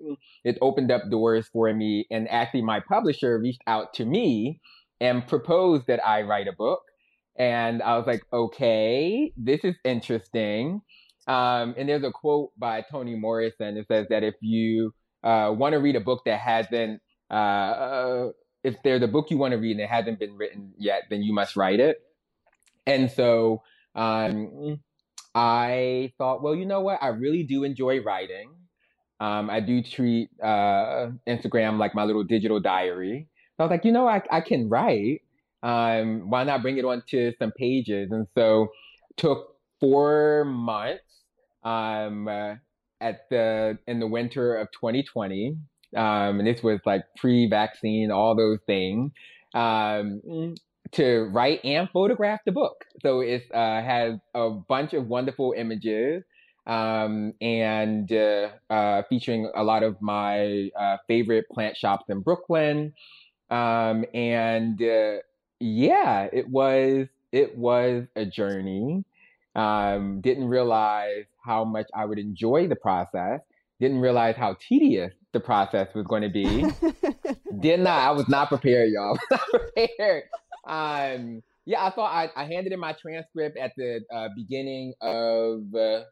it opened up doors for me, and actually, my publisher reached out to me and proposed that I write a book. And I was like, okay, this is interesting. Um, and there's a quote by Toni Morrison that says that if you uh, want to read a book that hasn't, uh, uh, if there's a book you want to read and it hasn't been written yet, then you must write it. And so um, I thought, well, you know what? I really do enjoy writing. Um, I do treat uh, Instagram like my little digital diary. So I was like, you know, I, I can write. Um, why not bring it onto some pages? And so took four months um, uh, at the in the winter of 2020. Um, and this was like pre-vaccine, all those things. Um, to write and photograph the book. So it uh, has a bunch of wonderful images um, and uh, uh, featuring a lot of my uh, favorite plant shops in Brooklyn. Um, and uh, yeah, it was it was a journey. Um, didn't realize how much I would enjoy the process. Didn't realize how tedious the process was going to be. *laughs* Did not. I was not prepared, y'all. *laughs* not prepared. Um, yeah, I thought I, I handed in my transcript at the uh, beginning of. Uh,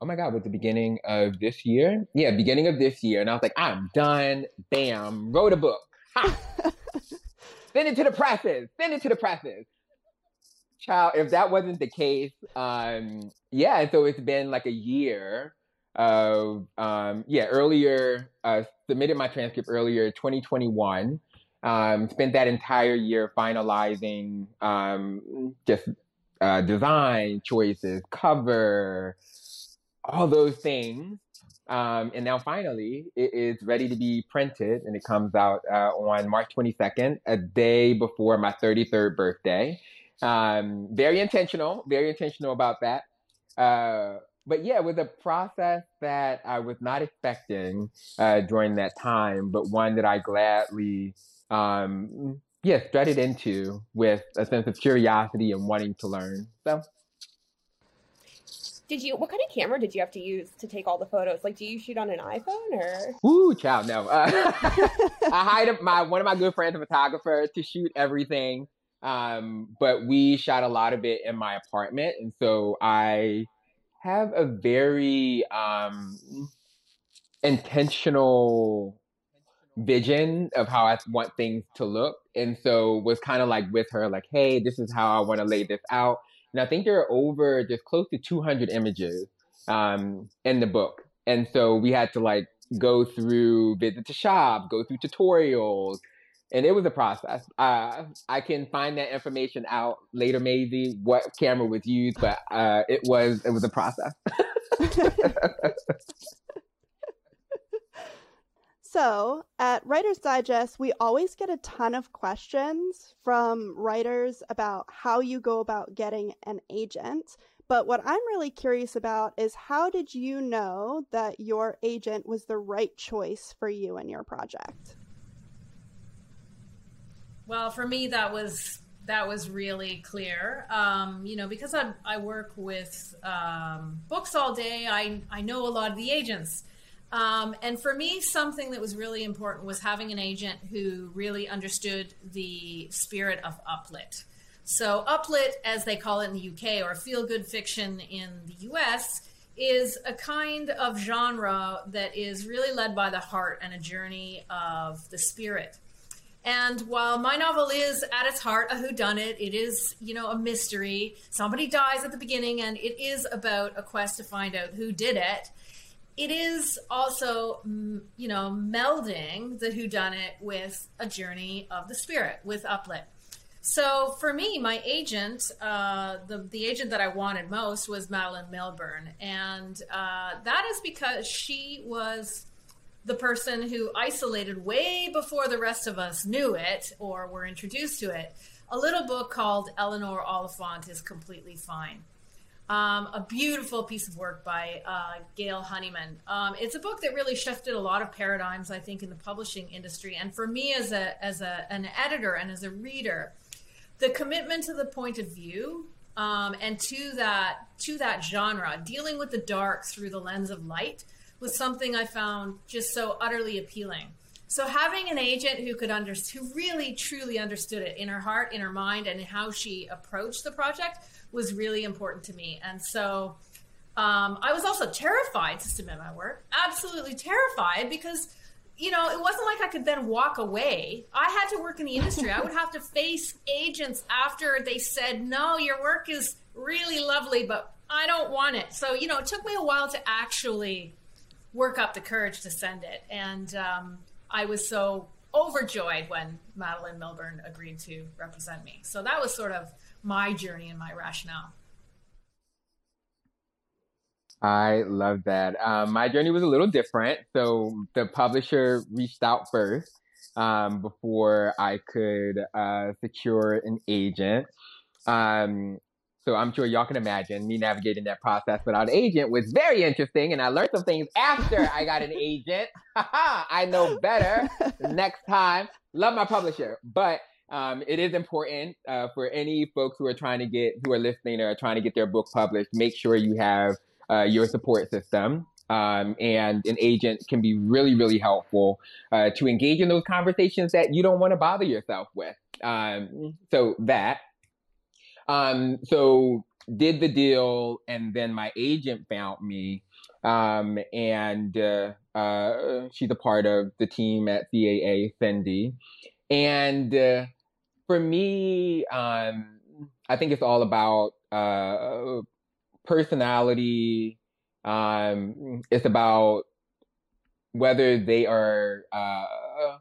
oh my god, was the beginning of this year? Yeah, beginning of this year, and I was like, I'm done. Bam, wrote a book. Ha! *laughs* Send it to the presses. Send it to the presses. Child, if that wasn't the case, um, yeah. So it's been like a year of um, yeah. Earlier, uh, submitted my transcript earlier, 2021. Um, spent that entire year finalizing um, just uh, design choices, cover, all those things. Um, and now finally, it is ready to be printed, and it comes out uh, on March 22nd, a day before my 33rd birthday. Um, very intentional, very intentional about that. Uh, but yeah, it was a process that I was not expecting uh, during that time, but one that I gladly, um, yeah, strutted into with a sense of curiosity and wanting to learn. So
did you? What kind of camera did you have to use to take all the photos? Like, do you shoot on an iPhone or?
Ooh, child, no. Uh, *laughs* I hired my one of my good friends, a photographer, to shoot everything. Um, but we shot a lot of it in my apartment, and so I have a very um, intentional vision of how I want things to look, and so was kind of like with her, like, "Hey, this is how I want to lay this out." And I think there are over just close to 200 images um, in the book. And so we had to like go through visit to shop, go through tutorials, and it was a process. Uh, I can find that information out later, maybe what camera was used, but uh, it was it was a process. *laughs* *laughs*
So, at Writer's Digest, we always get a ton of questions from writers about how you go about getting an agent. But what I'm really curious about is how did you know that your agent was the right choice for you and your project?
Well, for me, that was that was really clear. Um, you know, because I, I work with um, books all day, I I know a lot of the agents. Um, and for me, something that was really important was having an agent who really understood the spirit of uplit. So, uplit, as they call it in the UK, or feel good fiction in the US, is a kind of genre that is really led by the heart and a journey of the spirit. And while my novel is at its heart a whodunit, it is, you know, a mystery. Somebody dies at the beginning, and it is about a quest to find out who did it it is also, you know, melding the who done it with a journey of the spirit with Uplit. So for me, my agent, uh, the the agent that I wanted most was Madeleine Milburn, and uh, that is because she was the person who isolated way before the rest of us knew it or were introduced to it. A little book called Eleanor Oliphant is completely fine. Um, a beautiful piece of work by uh, Gail Honeyman. Um, it's a book that really shifted a lot of paradigms, I think, in the publishing industry. And for me, as a as a, an editor and as a reader, the commitment to the point of view um, and to that to that genre, dealing with the dark through the lens of light, was something I found just so utterly appealing. So having an agent who could under who really truly understood it in her heart, in her mind, and how she approached the project was really important to me. And so um, I was also terrified to submit my work, absolutely terrified because you know, it wasn't like I could then walk away. I had to work in the industry. I would have to face agents after they said, no, your work is really lovely, but I don't want it. So, you know, it took me a while to actually work up the courage to send it. And um, I was so overjoyed when Madeleine Milburn agreed to represent me. So that was sort of my journey and my rationale.
I love that. Um, my journey was a little different. So the publisher reached out first um, before I could uh, secure an agent. Um, so I'm sure y'all can imagine me navigating that process without an agent was very interesting. And I learned some things after I got an agent. *laughs* I know better *laughs* next time. Love my publisher. But um, it is important uh, for any folks who are trying to get, who are listening or are trying to get their book published, make sure you have uh, your support system. Um, and an agent can be really, really helpful uh, to engage in those conversations that you don't want to bother yourself with. Um, so that. Um, so did the deal, and then my agent found me, um, and uh, uh, she's a part of the team at CAA, Cindy, and uh, for me, um, I think it's all about uh, personality um, it's about whether they are. Uh,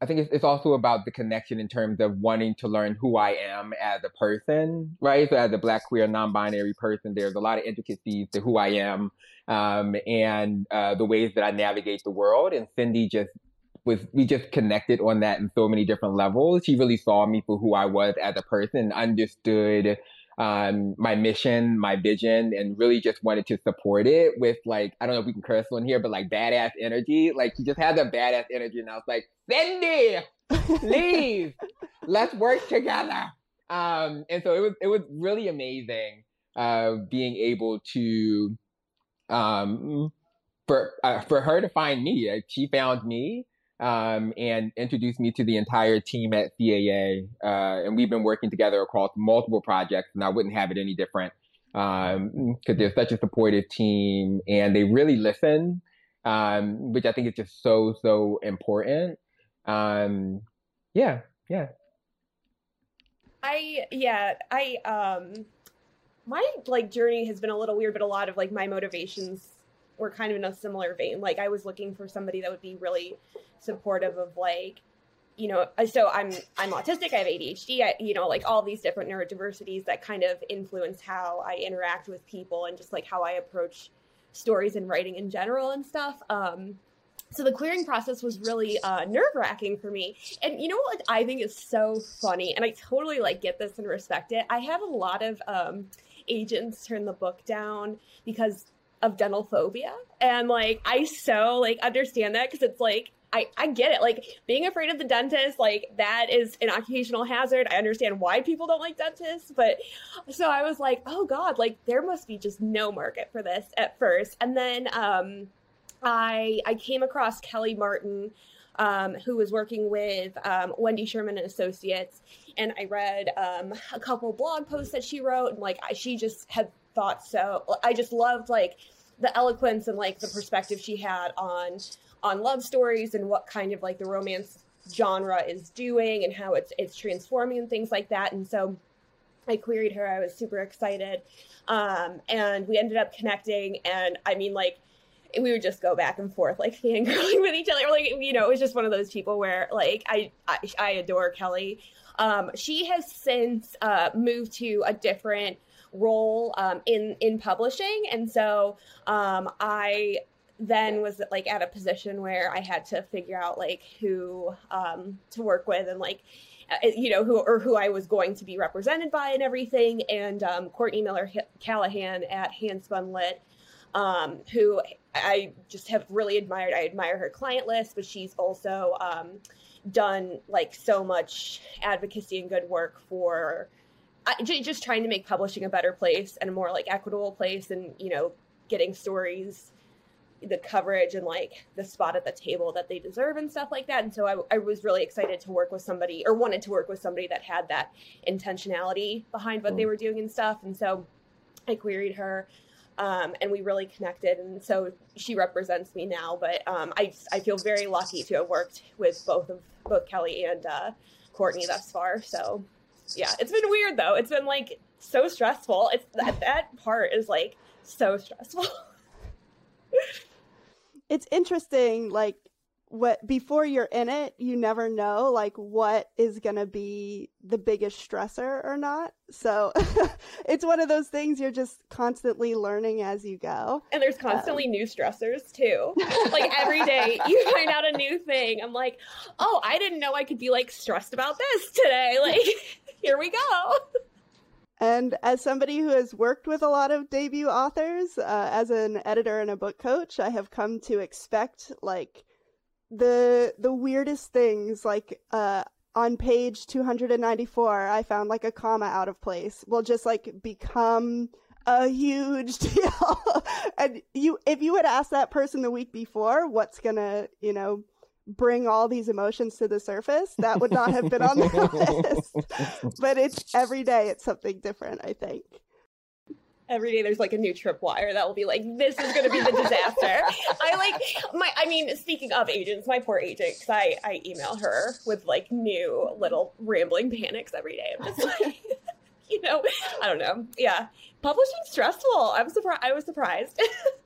I think it's, also about the connection in terms of wanting to learn who I am as a person, right? So as a black, queer, non-binary person, there's a lot of intricacies to who I am, um, and uh, the ways that I navigate the world. And Cindy just was, we just connected on that in so many different levels. She really saw me for who I was as a person, understood um, my mission, my vision, and really just wanted to support it with like, I don't know if we can curse on here, but like badass energy. Like he just had that badass energy. And I was like, Cindy, please, *laughs* let's work together. Um, and so it was, it was really amazing, uh, being able to, um, for, uh, for her to find me, like, she found me um, and introduced me to the entire team at CAA. Uh, and we've been working together across multiple projects, and I wouldn't have it any different because um, they're such a supportive team and they really listen, um, which I think is just so, so important. Um, yeah, yeah.
I, yeah, I, um, my like journey has been a little weird, but a lot of like my motivations were kind of in a similar vein. Like I was looking for somebody that would be really supportive of like, you know, uh, so I'm I'm autistic, I have ADHD, I, you know, like all these different neurodiversities that kind of influence how I interact with people and just like how I approach stories and writing in general and stuff. Um, so the querying process was really uh, nerve wracking for me. And you know what I think is so funny, and I totally like get this and respect it. I have a lot of um, agents turn the book down because of dental phobia and like i so like understand that because it's like I, I get it. Like being afraid of the dentist, like that is an occupational hazard. I understand why people don't like dentists, but so I was like, oh God, like there must be just no market for this at first. And then um I I came across Kelly Martin, um, who was working with um, Wendy Sherman and Associates, and I read um, a couple blog posts that she wrote, and like I, she just had thought so. I just loved like the eloquence and like the perspective she had on on love stories and what kind of like the romance genre is doing and how it's it's transforming and things like that. And so I queried her. I was super excited, um, and we ended up connecting. And I mean, like we would just go back and forth like *laughs* fangirling with each other. Like you know, it was just one of those people where like I I, I adore Kelly. Um, she has since uh, moved to a different role um, in in publishing, and so um, I then was like at a position where I had to figure out like who um, to work with and like uh, you know who or who I was going to be represented by and everything. And um, Courtney Miller Callihan at Handspun Lit, um, who I just have really admired. I admire her client list, but she's also um, done like so much advocacy and good work for just trying to make publishing a better place and a more like equitable place and you know getting stories the coverage and like the spot at the table that they deserve and stuff like that. And so I, I was really excited to work with somebody or wanted to work with somebody that had that intentionality behind what mm. they were doing and stuff. And so i queried her um, and we really connected. And so she represents me now but um, I, I feel very lucky to have worked with both of both kelly and uh, courtney thus far. So yeah, it's been weird though. It's been like so stressful. It's that that part is like so stressful. *laughs*
it's interesting like what before you're in it, you never know like what is going to be the biggest stressor or not. So *laughs* it's one of those things you're just constantly learning as you go.
And there's constantly um, new stressors too. like every day *laughs* you find out a new thing. I'm like, "Oh, I didn't know I could be like stressed about this today." Like here we go.
And as somebody who has worked with a lot of debut authors, uh, as an editor and a book coach, I have come to expect like the the weirdest things like uh on page 294 I found like a comma out of place will just like become a huge *laughs* deal. and you if you had asked that person the week before what's to, you know, bring all these emotions to the surface, that would not have been on the *laughs* list. but it's every day it's something different, I think.
Every day there's like a new tripwire that will be like this is going to be the disaster. I like my i mean speaking of agents my poor agent because i i email her with like new little rambling panics every day. I'm just like *laughs* you know i don't know. Yeah. Publishing stressful. I'm surprised i was surprised *laughs*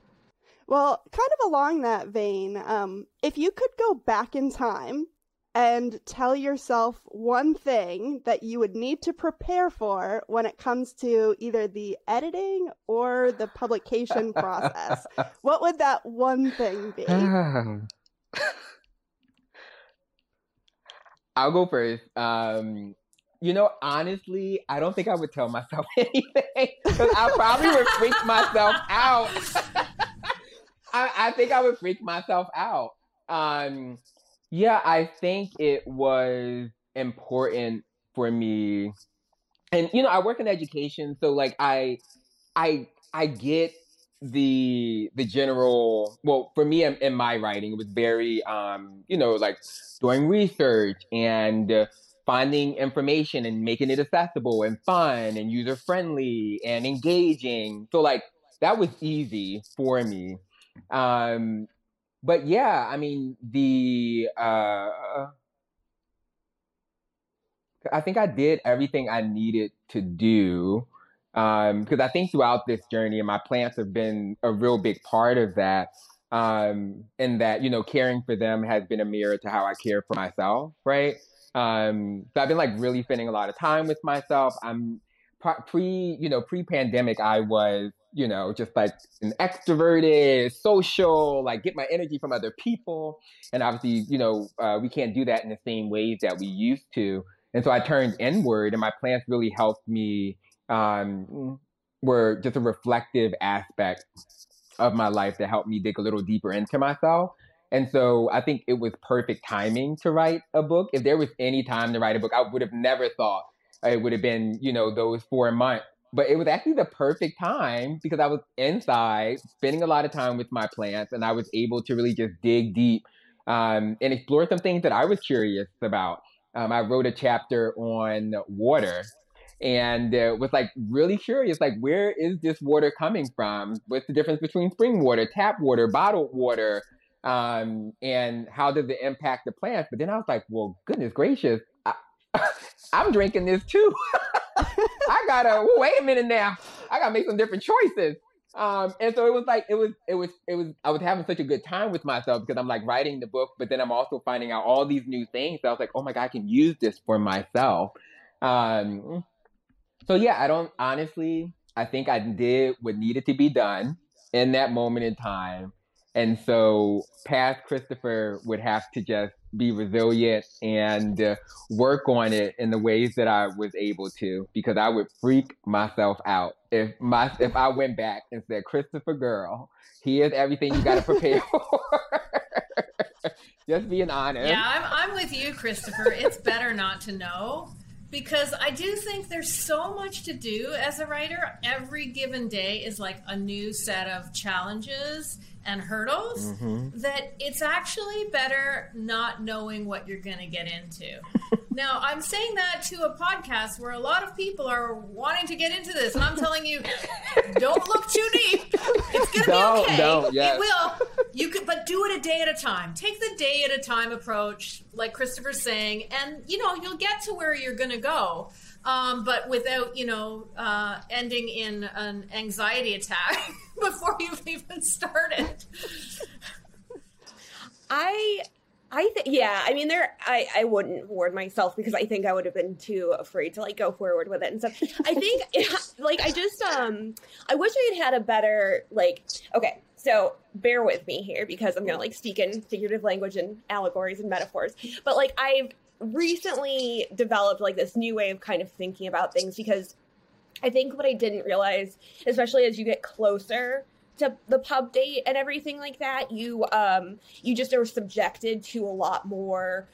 well kind of along that vein um if you could go back in time and tell yourself one thing that you would need to prepare for when it comes to either the editing or the publication *laughs* process. What would that one thing be? *sighs*
I'll go first. Um, you know, honestly, I don't think I would tell myself *laughs* anything because I probably would freak myself out. *laughs* I, I, think I would freak myself out. Um, yeah, I think it was important for me. And you know, I work in education, so like I I I get the the general well for me in, in my writing it was very um you know like doing research and uh, finding information and making it accessible and fun and user friendly and engaging so like that was easy for me um but yeah, I mean the uh, I think I did everything I needed to do um, because I think throughout this journey, and my plants have been a real big part of that. Um, and that you know, caring for them has been a mirror to how I care for myself, right? Um, so I've been like really spending a lot of time with myself. I'm pre, you know, pre-pandemic, I was you know, just like an extroverted, social, like get my energy from other people. And obviously, you know, uh, we can't do that in the same ways that we used to. And so I turned inward, and my plants really helped me. Um, were just a reflective aspect of my life that helped me dig a little deeper into myself. And so I think it was perfect timing to write a book. If there was any time to write a book, I would have never thought it would have been, you know, those four months but it was actually the perfect time because I was inside spending a lot of time with my plants and I was able to really just dig deep um, and explore some things that I was curious about. Um, I wrote a chapter on water and uh, was like really curious like where is this water coming from? What's the difference between spring water tap water bottled water? Um, and how does it impact the plants? But then i was like well goodness gracious I, *laughs* i'm drinking this too *laughs* *laughs* I gotta wait a minute now. I gotta make some different choices. Um, and so it was like it was it was it was I was having such a good time with myself because I'm like writing the book, but then I'm also finding out all these new things. So I was like, oh my god, I can use this for myself. Um, so yeah, I don't honestly. I think I did what needed to be done in that moment in time, and so past Christopher would have to just be resilient and uh, work on it in the ways that I was able to because I would freak myself out. If my if I went back and said Christopher girl here's everything you got to prepare *laughs* for. *laughs* Just being honest.
Yeah I'm, I'm with you Christopher. It's better not to know because I do think there's so much to do as a writer. Every given day is like a new set of challenges and hurdles mm-hmm. that it's actually better not knowing what you're going to get into. *laughs* now, I'm saying that to a podcast where a lot of people are wanting to get into this, and I'm telling you, don't look too deep. It's going to be okay. Don't, yes. It will. You could, but do it a day at a time. Take the day at a time approach, like Christopher's saying, and you know you'll get to where you're going to go um, but without you know uh, ending in an anxiety attack *laughs* before you've even started.
I I think yeah, I mean there I I wouldn't warn myself because I think I would have been too afraid to like go forward with it and stuff. I think *laughs* like I just um I wish I had had a better like okay, so bear with me here because I'm gonna like speak in figurative language and allegories and metaphors. But like I've recently developed like this new way of kind of thinking about things because I think what I didn't realize, especially as you get closer to the pub date and everything like that, you um you just are subjected to a lot more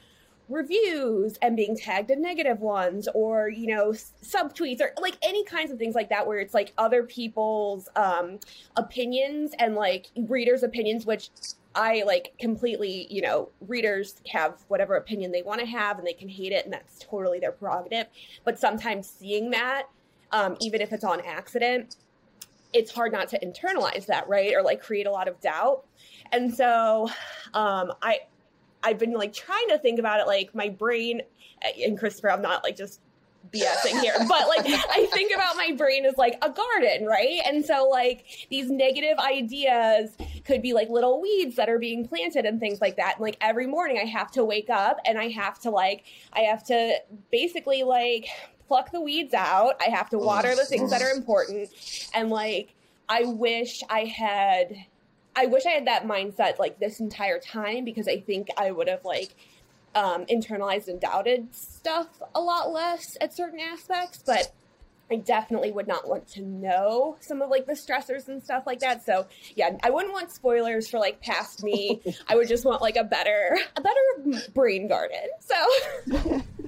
reviews and being tagged in negative ones or you know subtweets or like any kinds of things like that where it's like other people's um opinions and like readers opinions which i like completely you know readers have whatever opinion they want to have and they can hate it and that's totally their prerogative. But sometimes seeing that um even if it's on accident it's hard not to internalize that right? Or like create a lot of doubt. And so um i I've been like trying to think about it, like my brain, and Christopher, I'm not like just BSing here, but like I think about my brain as like a garden, right? And so like these negative ideas could be like little weeds that are being planted and things like that. And like every morning I have to wake up and I have to like, I have to basically like pluck the weeds out. I have to water the things that are important. And like, I wish I had I wish I had that mindset like this entire time because I think I would have like um, internalized and doubted stuff a lot less at certain aspects, but I definitely would not want to know some of like the stressors and stuff like that. So yeah, I wouldn't want spoilers for like past me. *laughs* I would just want like a better a better brain garden. So *laughs*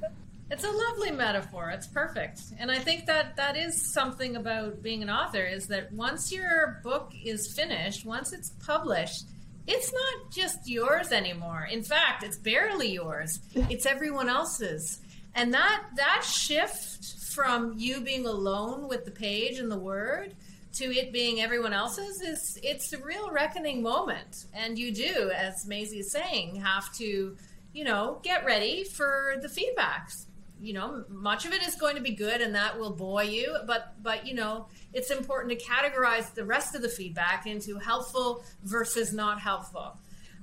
It's a lovely metaphor. It's perfect. And I think that that is something about being an author is that once your book is finished, once it's published, it's not just yours anymore. In fact, it's barely yours. It's everyone else's. And that that shift from you being alone with the page and the word to it being everyone else's is it's a real reckoning moment. And you do, as Mazey is saying, have to, you know, get ready for the feedbacks you know much of it is going to be good and that will buoy you but but you know it's important to categorize the rest of the feedback into helpful versus not helpful.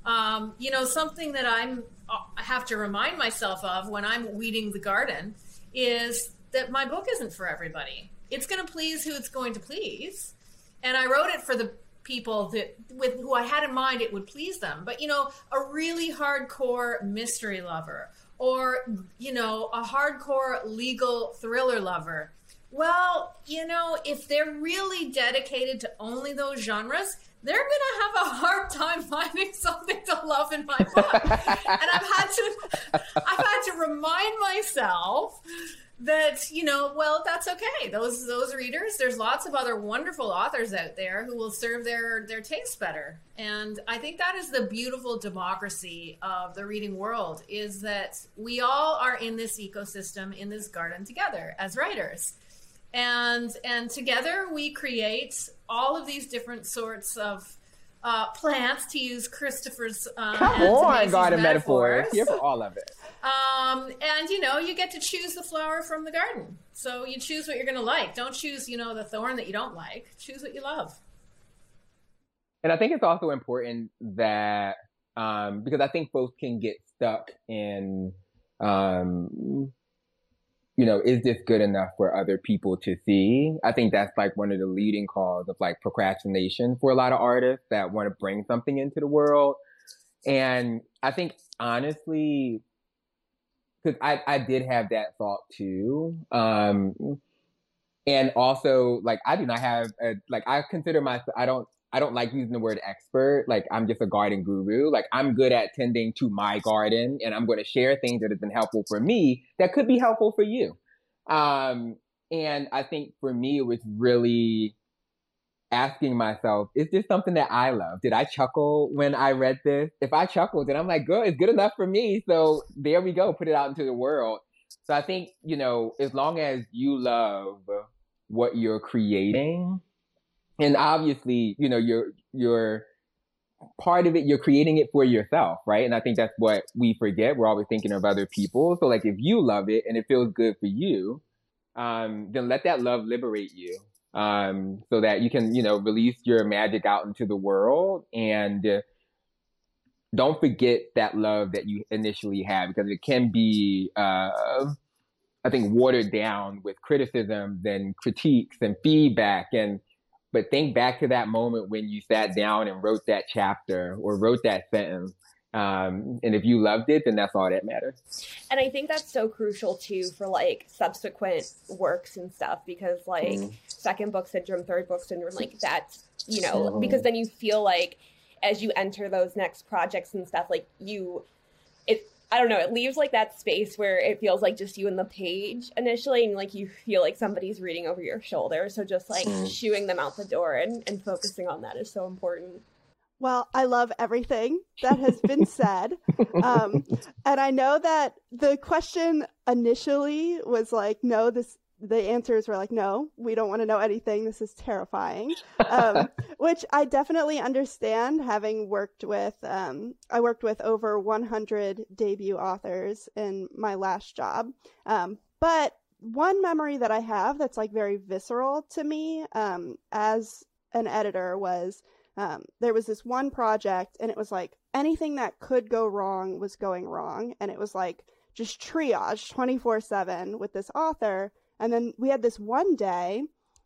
Um, you know something that i'm i have to remind myself of when i'm weeding the garden is that my book isn't for everybody. It's going to please who it's going to please. And i wrote it for the people that with who i had in mind it would please them. But you know a really hardcore mystery lover or you know a hardcore legal thriller lover. Well you know if they're really dedicated to only those genres they're gonna have a hard time *laughs* finding something to love in my book. And i've had to i've had to remind myself that you know well that's okay. Those those readers there's lots of other wonderful authors out there who will serve their their taste better. And i think that is the beautiful democracy of the reading world is that we all are in this ecosystem in this garden together as writers. And and together we create all of these different sorts of uh, plants to use Christopher's uh,
come on garden metaphors. metaphors. Here for all of it.
Um, and you know, you get to choose the flower from the garden. So you choose what you're going to like. Don't choose, you know, the thorn that you don't like. Choose what you love.
And I think it's also important that um, because I think folks can get stuck in, um, you know, is this good enough for other people to see? I think that's like one of the leading cause of like procrastination for a lot of artists that want to bring something into the world. And I think honestly, because I, I did have that thought too. Um, and also like I do not have a, like I consider myself I don't I don't like using the word expert. Like I'm just a garden guru. Like I'm good at tending to my garden and I'm going to share things that have been helpful for me that could be helpful for you. Um, and I think for me, it was really asking myself, is this something that I love? Did I chuckle when I read this? If I chuckled, then I'm like, good, it's good enough for me. So there we go, put it out into the world. So I think, you know, as long as you love what you're creating, and obviously, you know, you're you're part of it, you're creating it for yourself, right? And I think that's what we forget. We're always thinking of other people. So like if you love it and it feels good for you, um, then let that love liberate you um, so that you can, you know, release your magic out into the world and don't forget that love that you initially had because it can be, uh, I think, watered down with criticisms and critiques and feedback. And but think back to that moment when you sat down and wrote that chapter or wrote that sentence um, and if you loved it, then that's all that matters.
And I think that's so crucial too for like subsequent works and stuff because like mm. second book syndrome, third book syndrome, like that's you know,
Mhm.
because then you feel like as you enter those next projects and stuff, like you, it, I don't know, it leaves like that space where it feels like just you and the page initially, and like you feel like somebody's reading over your shoulder. So just like
Mm.
shooing them out the door and, and focusing on that is so important.
Well, I love everything that has been *laughs* said. Um, and I know that the question initially was like, no, this, the answers were like, no, we don't want to know anything. This is terrifying. Um, *laughs* which I definitely understand having worked with, um, I worked with over 100 debut authors in my last job. Um, but one memory that I have that's like very visceral to me um, as an editor was um, there was this one project and it was like anything that could go wrong was going wrong and it was like just triage 24 7 with this author and then we had this one day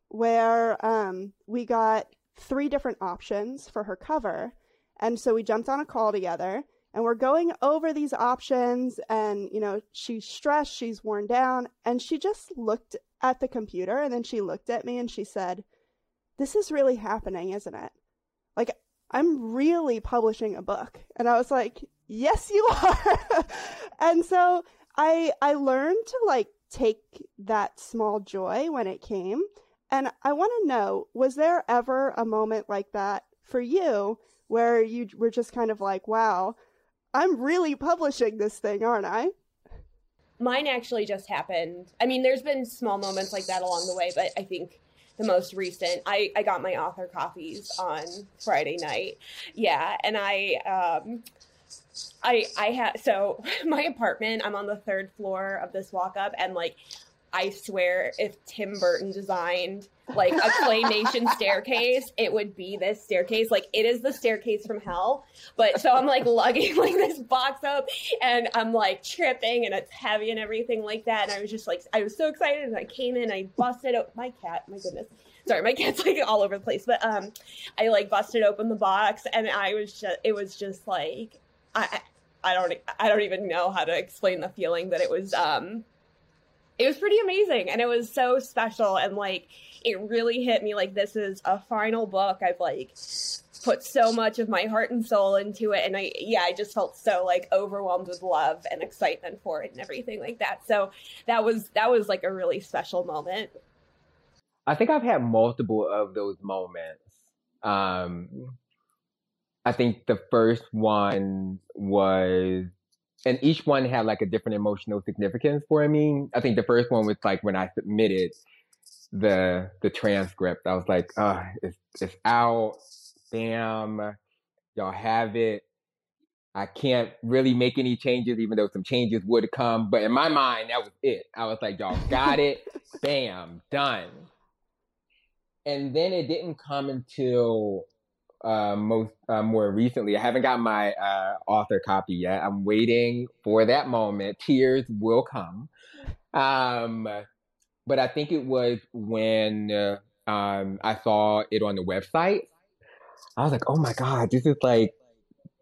where um, we got three different options for her cover and so we jumped on a call together and we're going over these options and you know she's stressed she's worn down and she just looked at the computer and then she looked at me and she said this is really happening isn't it like I'm really publishing a book. And I was like, yes, you *laughs* are. and so I, I learned to like take that small joy when it came. And I want to know, was there ever a moment like that for you where you were just kind of like, wow, I'm really publishing this thing, aren't I?
Mine actually just happened. I mean, there's been small moments like that along the way, but I think the most recent, I, I got my author copies on Friday night. Yeah. And I, um, I, I had, so *laughs* my apartment, I'm on the third floor of this walk up and like, I swear if Tim Burton designed like a claymation *laughs* staircase, it would be this staircase. Like it is the staircase from hell. But so I'm like *laughs* lugging like this box up and I'm like tripping and it's heavy and everything like that. And I was just like, I was so excited and I came in, I busted up my cat, my goodness. Sorry, my cat's like all over the place. But um I like busted open the box and I was just it was just like I I don't I don't even know how to explain the feeling that it was um it was pretty amazing and it was so special and like it really hit me like this is a final book i've like put so much of my heart and soul into it and i yeah i just felt so like overwhelmed with love and excitement for it and everything like that so that was that was like a really special moment
I think I've had multiple of those moments. Um, I think the first one was, and each one had like a different emotional significance for me. I think the first one was like when I submitted the the transcript. I was like, uh, it's it's out. Bam, y'all have it. I can't really make any changes, even though some changes would come. But in my mind, that was it. I was like, y'all got it. Bam, done and then it didn't come until uh, most uh, more recently. I haven't got my uh, author copy yet. I'm waiting for that moment. Tears will come, um, but I think it was when uh, um, I saw it on the website. I was like, "Oh my god, this is like."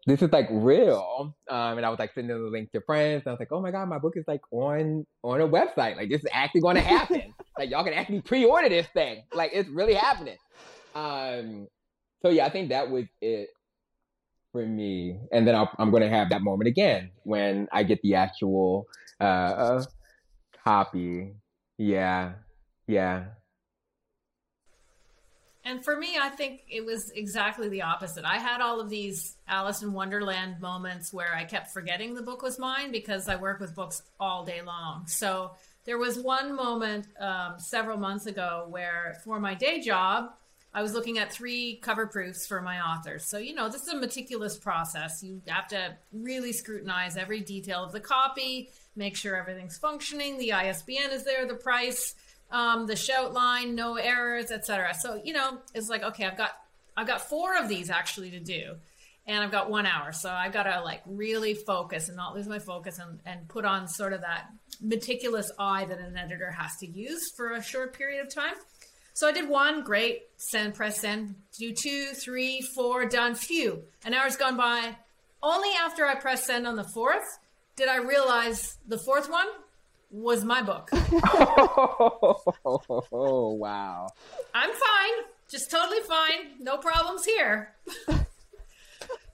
This is like real, um, and I was like sending the link to friends. I was like, "Oh my god, my book is like on on a website. Like this is actually going to happen. like y'all can actually pre-order this thing. Like it's really happening." Um, so yeah, I think that was it for me. And then I'll, I'm going to have that moment again when I get the actual uh, copy. Yeah, yeah.
And for me, I think it was exactly the opposite. I had all of these Alice in Wonderland moments where I kept forgetting the book was mine because I work with books all day long. So there was one moment um, several months ago where, for my day job, I was looking at three cover proofs for my authors. So, you know, this is a meticulous process. You have to really scrutinize every detail of the copy, make sure everything's functioning, the ISBN is there, the price, um, the shout line, no errors, etc. So, you know, it's like, okay, I've got I've got four of these actually to do. And I've got one hour. So I've got to like really focus and not lose my focus and, and put on sort of that meticulous eye that an editor has to use for a short period of time. So I did one, great, send, press send, do two, three, four, done, phew. An hour's gone by. Only after I pressed send on the fourth did I realize the fourth one was my book. *laughs*
oh wow.
I'm fine. Just totally fine. No problems here. *laughs*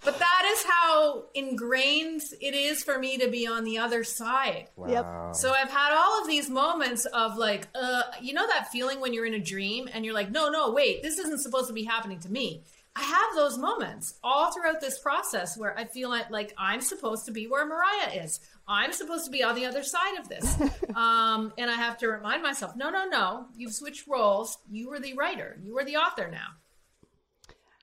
but that is how ingrained it is for me to be on the other side.
Wow.
So I've had all of these moments of like, uh, you know, that feeling when you're in a dream and you're like, no, no, wait, this isn't supposed to be happening to me. I have those moments all throughout this process where I feel like, like I'm supposed to be where Moriah is. I'm supposed to be on the other side of this. *laughs* um, and I have to remind myself, no, no, no, you've switched roles. You were the writer. You are the author now.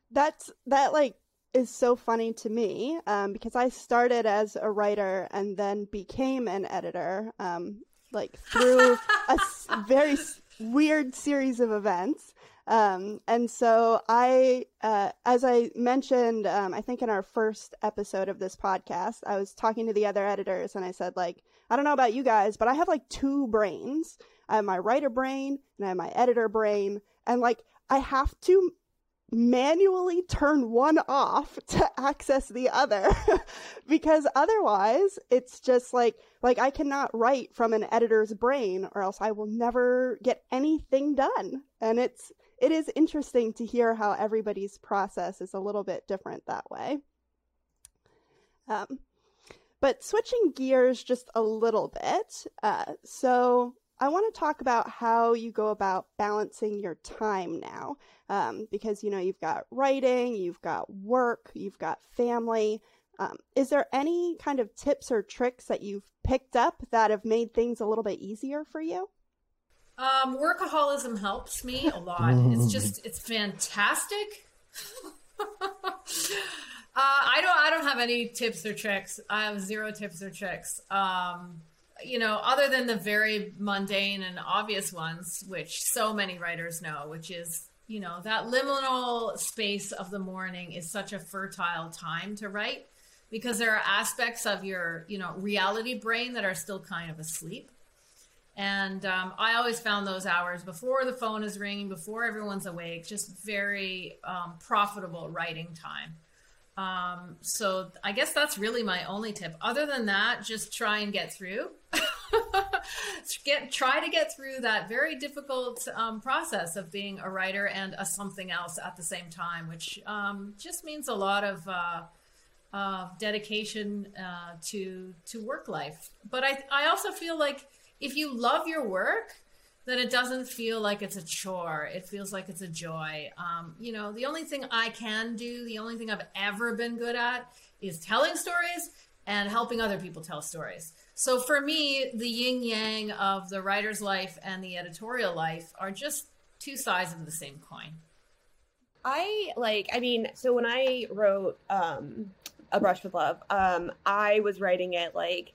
That's that like is so funny to me um, because I started as a writer and then became an editor, um, like through *laughs* a s- very s- weird series of events. Um, and so I, uh, as I mentioned, um, I think in our first episode of this podcast, I was talking to the other editors and I said, like, I don't know about you guys, but I have like two brains. I have my writer brain and I have my editor brain. And like, I have to manually turn one off *laughs* to access the other. *laughs* Because otherwise it's just like like I cannot write from an editor's brain or else I will never get anything done. And it's it is interesting to hear how everybody's process is a little bit different that way. Um but switching gears just a little bit uh so I want to talk about how you go about balancing your time now. Um, because, you know, you've got writing, you've got work, you've got family. Um, is there any kind of tips or tricks that you've picked up that have made things a little bit easier for you?
Um, workaholism helps me a lot. It's *laughs* just, it's fantastic. *laughs* Uh, I don't. I don't have any tips or tricks. I have zero tips or tricks. Um, you know, other than the very mundane and obvious ones, which so many writers know, which is you know that liminal space of the morning is such a fertile time to write because there are aspects of your you know reality brain that are still kind of asleep. And um, I always found those hours before the phone is ringing, before everyone's awake, just very um, profitable writing time. Um, so I guess that's really my only tip. Other than that, just try and get through. *laughs* get try to get through that very difficult um, process of being a writer and a something else at the same time, which um, just means a lot of uh, uh, dedication uh, to to work life. But I I also feel like if you love your work, then it doesn't feel like it's a chore. It feels like it's a joy. Um, you know, the only thing I can do, the only thing I've ever been good at is telling stories and helping other people tell stories. So for me, the yin yang of the writer's life and the editorial life are just two sides of the same coin.
I like, I mean, so when I wrote um, A Brush with Love, um, I was writing it like,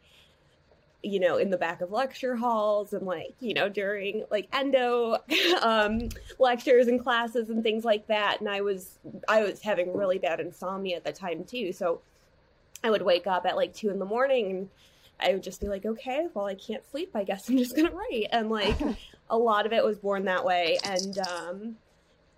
you know, in the back of lecture halls and like, you know, during like endo *laughs* um, lectures and classes and things like that. And I was, I was having really bad insomnia at the time too. So I would wake up at like two in the morning and I would just be like, okay, well, I can't sleep. I guess I'm just going to write. And like *laughs* a lot of it was born that way. And, um,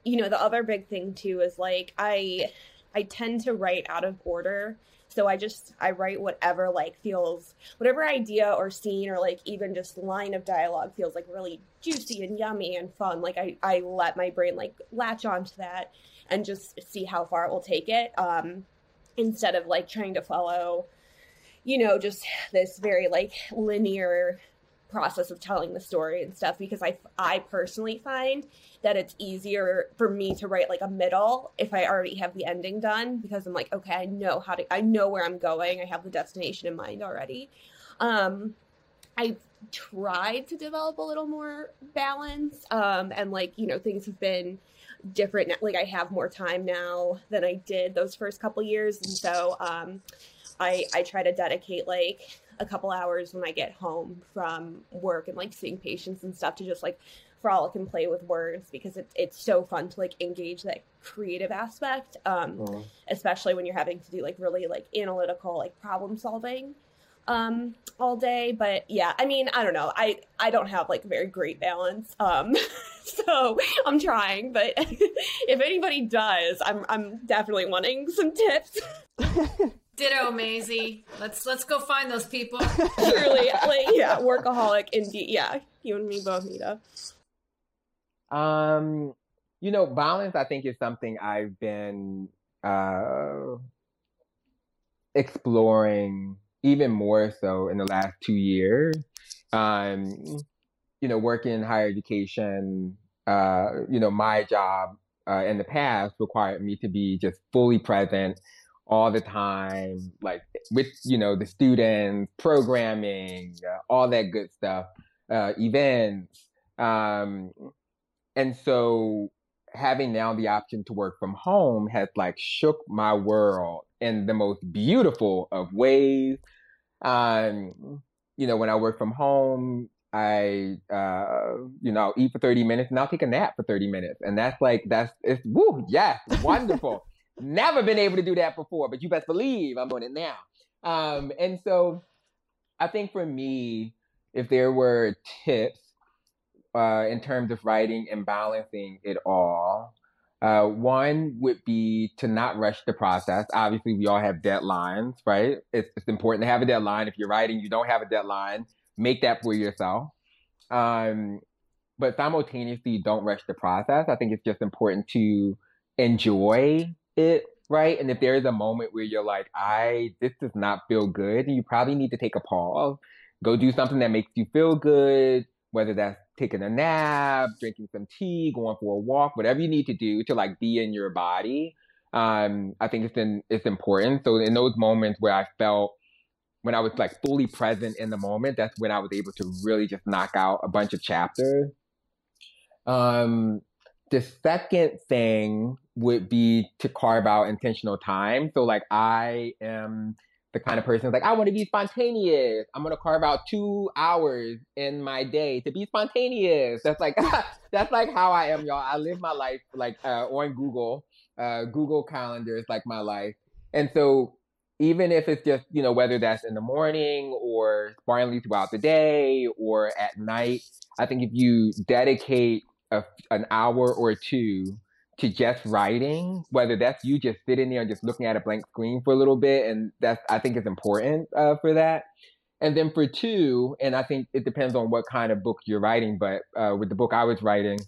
you know, the other big thing too is like, I, I tend to write out of order. So I just, I write whatever like feels, whatever idea or scene or like even just line of dialogue feels like really juicy and yummy and fun. Like I, I let my brain like latch onto that and just see how far it will take it. Um, instead of like trying to follow you know just this very like linear process of telling the story and stuff because i i personally find that it's easier for me to write like a middle if i already have the ending done because i'm like okay i know how to i know where i'm going. I have the destination in mind already. Um i tried to develop a little more balance um and like you know things have been different like i have more time now than i did those first couple years. And so um i i try to dedicate like a couple hours when i get home from work and like seeing patients and stuff to just like frolic and play with words because it, it's so fun to like engage that creative aspect um
Mm.
especially when you're having to do like really like analytical like problem solving um all day. But yeah i mean i don't know. I i don't have like very great balance um *laughs* so i'm trying. But *laughs* if anybody does i'm i'm definitely wanting some tips *laughs*
Ditto, Mazey. Let's let's go find those people. *laughs*
truly like yeah workaholic indeed yeah you and me both need a
Um, you know, balance, I think, is something I've been uh, exploring even more so in the last two years. Um, you know, working in higher education, uh, you know, my job uh, in the past required me to be just fully present all the time, like with, you know, the students, programming, uh, all that good stuff, uh, events. Um, and so having now the option to work from home has like shook my world in the most beautiful of ways. Um, you know, when I work from home, I, uh, you know, I'll eat for 30 minutes and I'll take a nap for 30 minutes. And that's like, that's, it's, woo, yes, wonderful. Never been able to do that before, but you best believe I'm doing it now. Um, and so I think for me, if there were tips uh, in terms of writing and balancing it all, uh, one would be to not rush the process. Obviously, we all have deadlines, right? It's, it's important to have a deadline. If you're writing, you don't have a deadline, make that for yourself. Um, but simultaneously, don't rush the process. I think it's just important to enjoy it, right? And if there is a moment where you're like, I, this does not feel good, you probably need to take a pause, go do something that makes you feel good, whether that's taking a nap, drinking some tea, going for a walk, whatever you need to do to like be in your body. Um, I think it's in, it's important. So in those moments where I felt when I was like fully present in the moment, that's when I was able to really just knock out a bunch of chapters. Um, the second thing would be to carve out intentional time. So like I am the kind of person like, I want to be spontaneous. I'm gonna carve out two hours in my day to be spontaneous. That's like *laughs* that's like how I am, y'all. I live my life like uh, on Google. Uh, Google Calendar is like my life, and so even if it's just you know whether that's in the morning or sparingly throughout the day or at night, I think if you dedicate a, an hour or two to just writing, whether that's you just sitting there and just looking at a blank screen for a little bit, and that's I think is important uh, for that. And then for two, and I think it depends on what kind of book you're writing, but uh, with the book I was writing,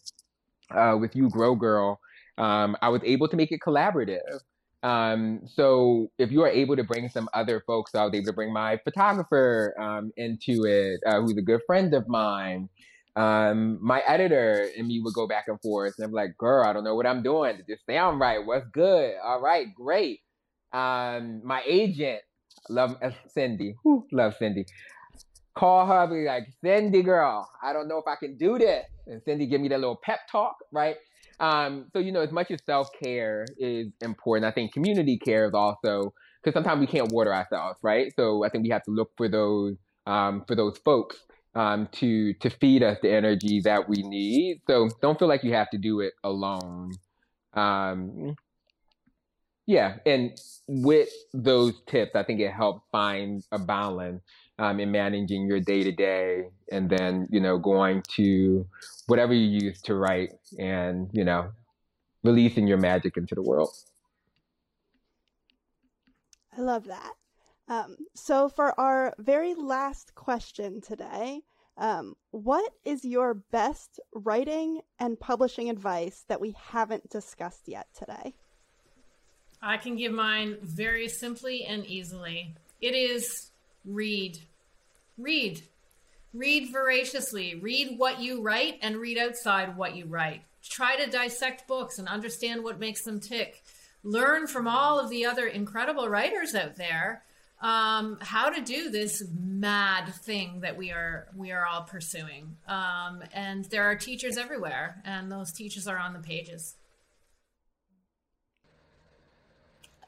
uh, with you, Grow Gurl, um, I was able to make it collaborative. Um, so if you are able to bring some other folks, I was able to bring my photographer um, into it, uh, who's a good friend of mine um, my editor and me would go back and forth, and I'm like, "Girl, I don't know what I'm doing. This sound right? What's good? All right, great." Um, my agent, love uh, Cindy, Whew, love Cindy. Call her, be like, "Cindy, girl, I don't know if I can do this," and Cindy give me that little pep talk, right? Um, so you know, as much as self care is important, I think community care is also because sometimes we can't water ourselves, right? So I think we have to look for those um, for those folks um, to to feed us the energy that we need. So don't feel like you have to do it alone. Um, yeah, and with those tips, I think it helps find a balance um, in managing your day to day, and then you know going to whatever you use to write, and you know releasing your magic into the world.
I love that. Um, so, for our very last question today, um, what is your best writing and publishing advice that we haven't discussed yet today?
I can give mine very simply and easily. It is read. Read. Read voraciously. Read what you write and read outside what you write. Try to dissect books and understand what makes them tick. Learn from all of the other incredible writers out there um, how to do this mad thing that we are we are all pursuing. Um, and there are teachers everywhere, and those teachers are on the pages.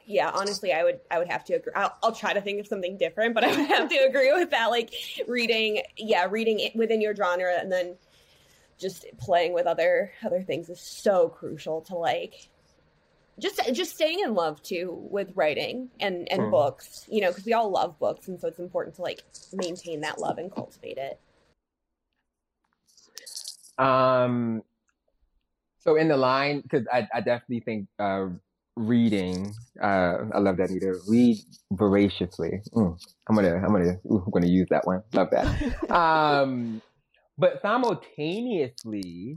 yeah honestly i would i would have to agree I'll, I'll, try to think of something different but i would have to agree with that like reading yeah reading it within your genre and then just playing with other other things is so crucial to like just just staying in love too with writing and and mm. books you know because we all love books and so it's important to like maintain that love and cultivate it.
Um so in the line because I, I definitely think uh reading uh i love that either. Read voraciously. Mm, i'm gonna i'm gonna ooh, i'm gonna use that one. Love that. *laughs* Um but simultaneously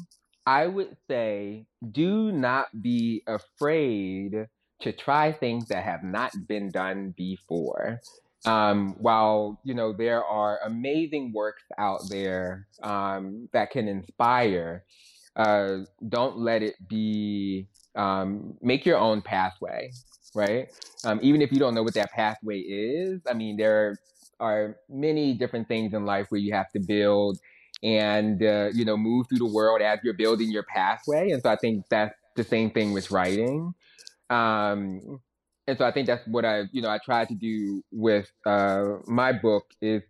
I would say do not be afraid to try things that have not been done before. Um, while you know there are amazing works out there um, that can inspire, uh, don't let it be. Um, make your own pathway, right? Um, even if you don't know what that pathway is, I mean, there are many different things in life where you have to build and uh, you know move through the world as you're building your pathway. And so I think that's the same thing with writing. Um, and so I think that's what I, you know, I tried to do with uh, my book is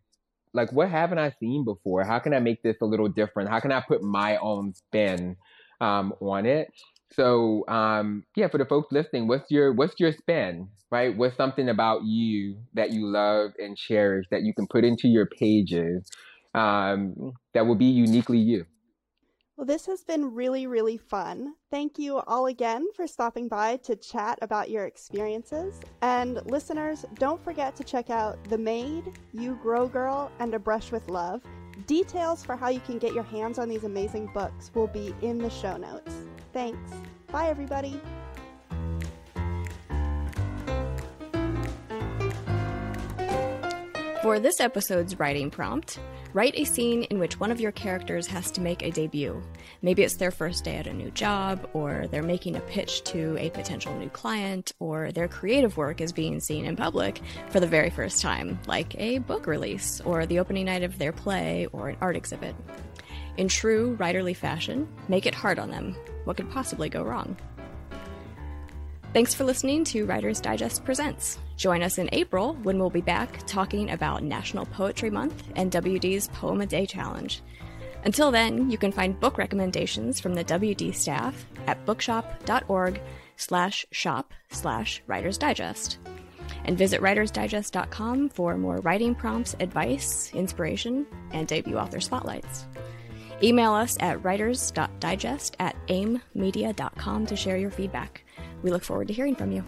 like, what haven't I seen before? How can I make this a little different? How can I put my own spin um, on it? So um, yeah, for the folks listening, what's your what's your spin, right? What's something about you that you love and cherish that you can put into your pages um, that will be uniquely you?
Well, this has been really, really fun. Thank you all again for stopping by to chat about your experiences. And listeners, don't forget to check out The Maid, You Grow Gurl, and A Brush with Love. Details for how you can get your hands on these amazing books will be in the show notes. Thanks. Bye, everybody.
For this episode's writing prompt, write a scene in which one of your characters has to make a debut. Maybe it's their first day at a new job, or they're making a pitch to a potential new client, or their creative work is being seen in public for the very first time, like a book release, or the opening night of their play, or an art exhibit. In true writerly fashion, make it hard on them. What could possibly go wrong? Thanks for listening to Writer's Digest Presents. Join us in April when we'll be back talking about National Poetry Month and WD's Poem a Day Challenge. Until then, you can find book recommendations from the WD staff at bookshop.org slash shop slash Writer's Digest. And visit writersdigest.com for more writing prompts, advice, inspiration, and debut author spotlights. Email us at writers.digest at aimmedia.com to share your feedback. We look forward to hearing from you.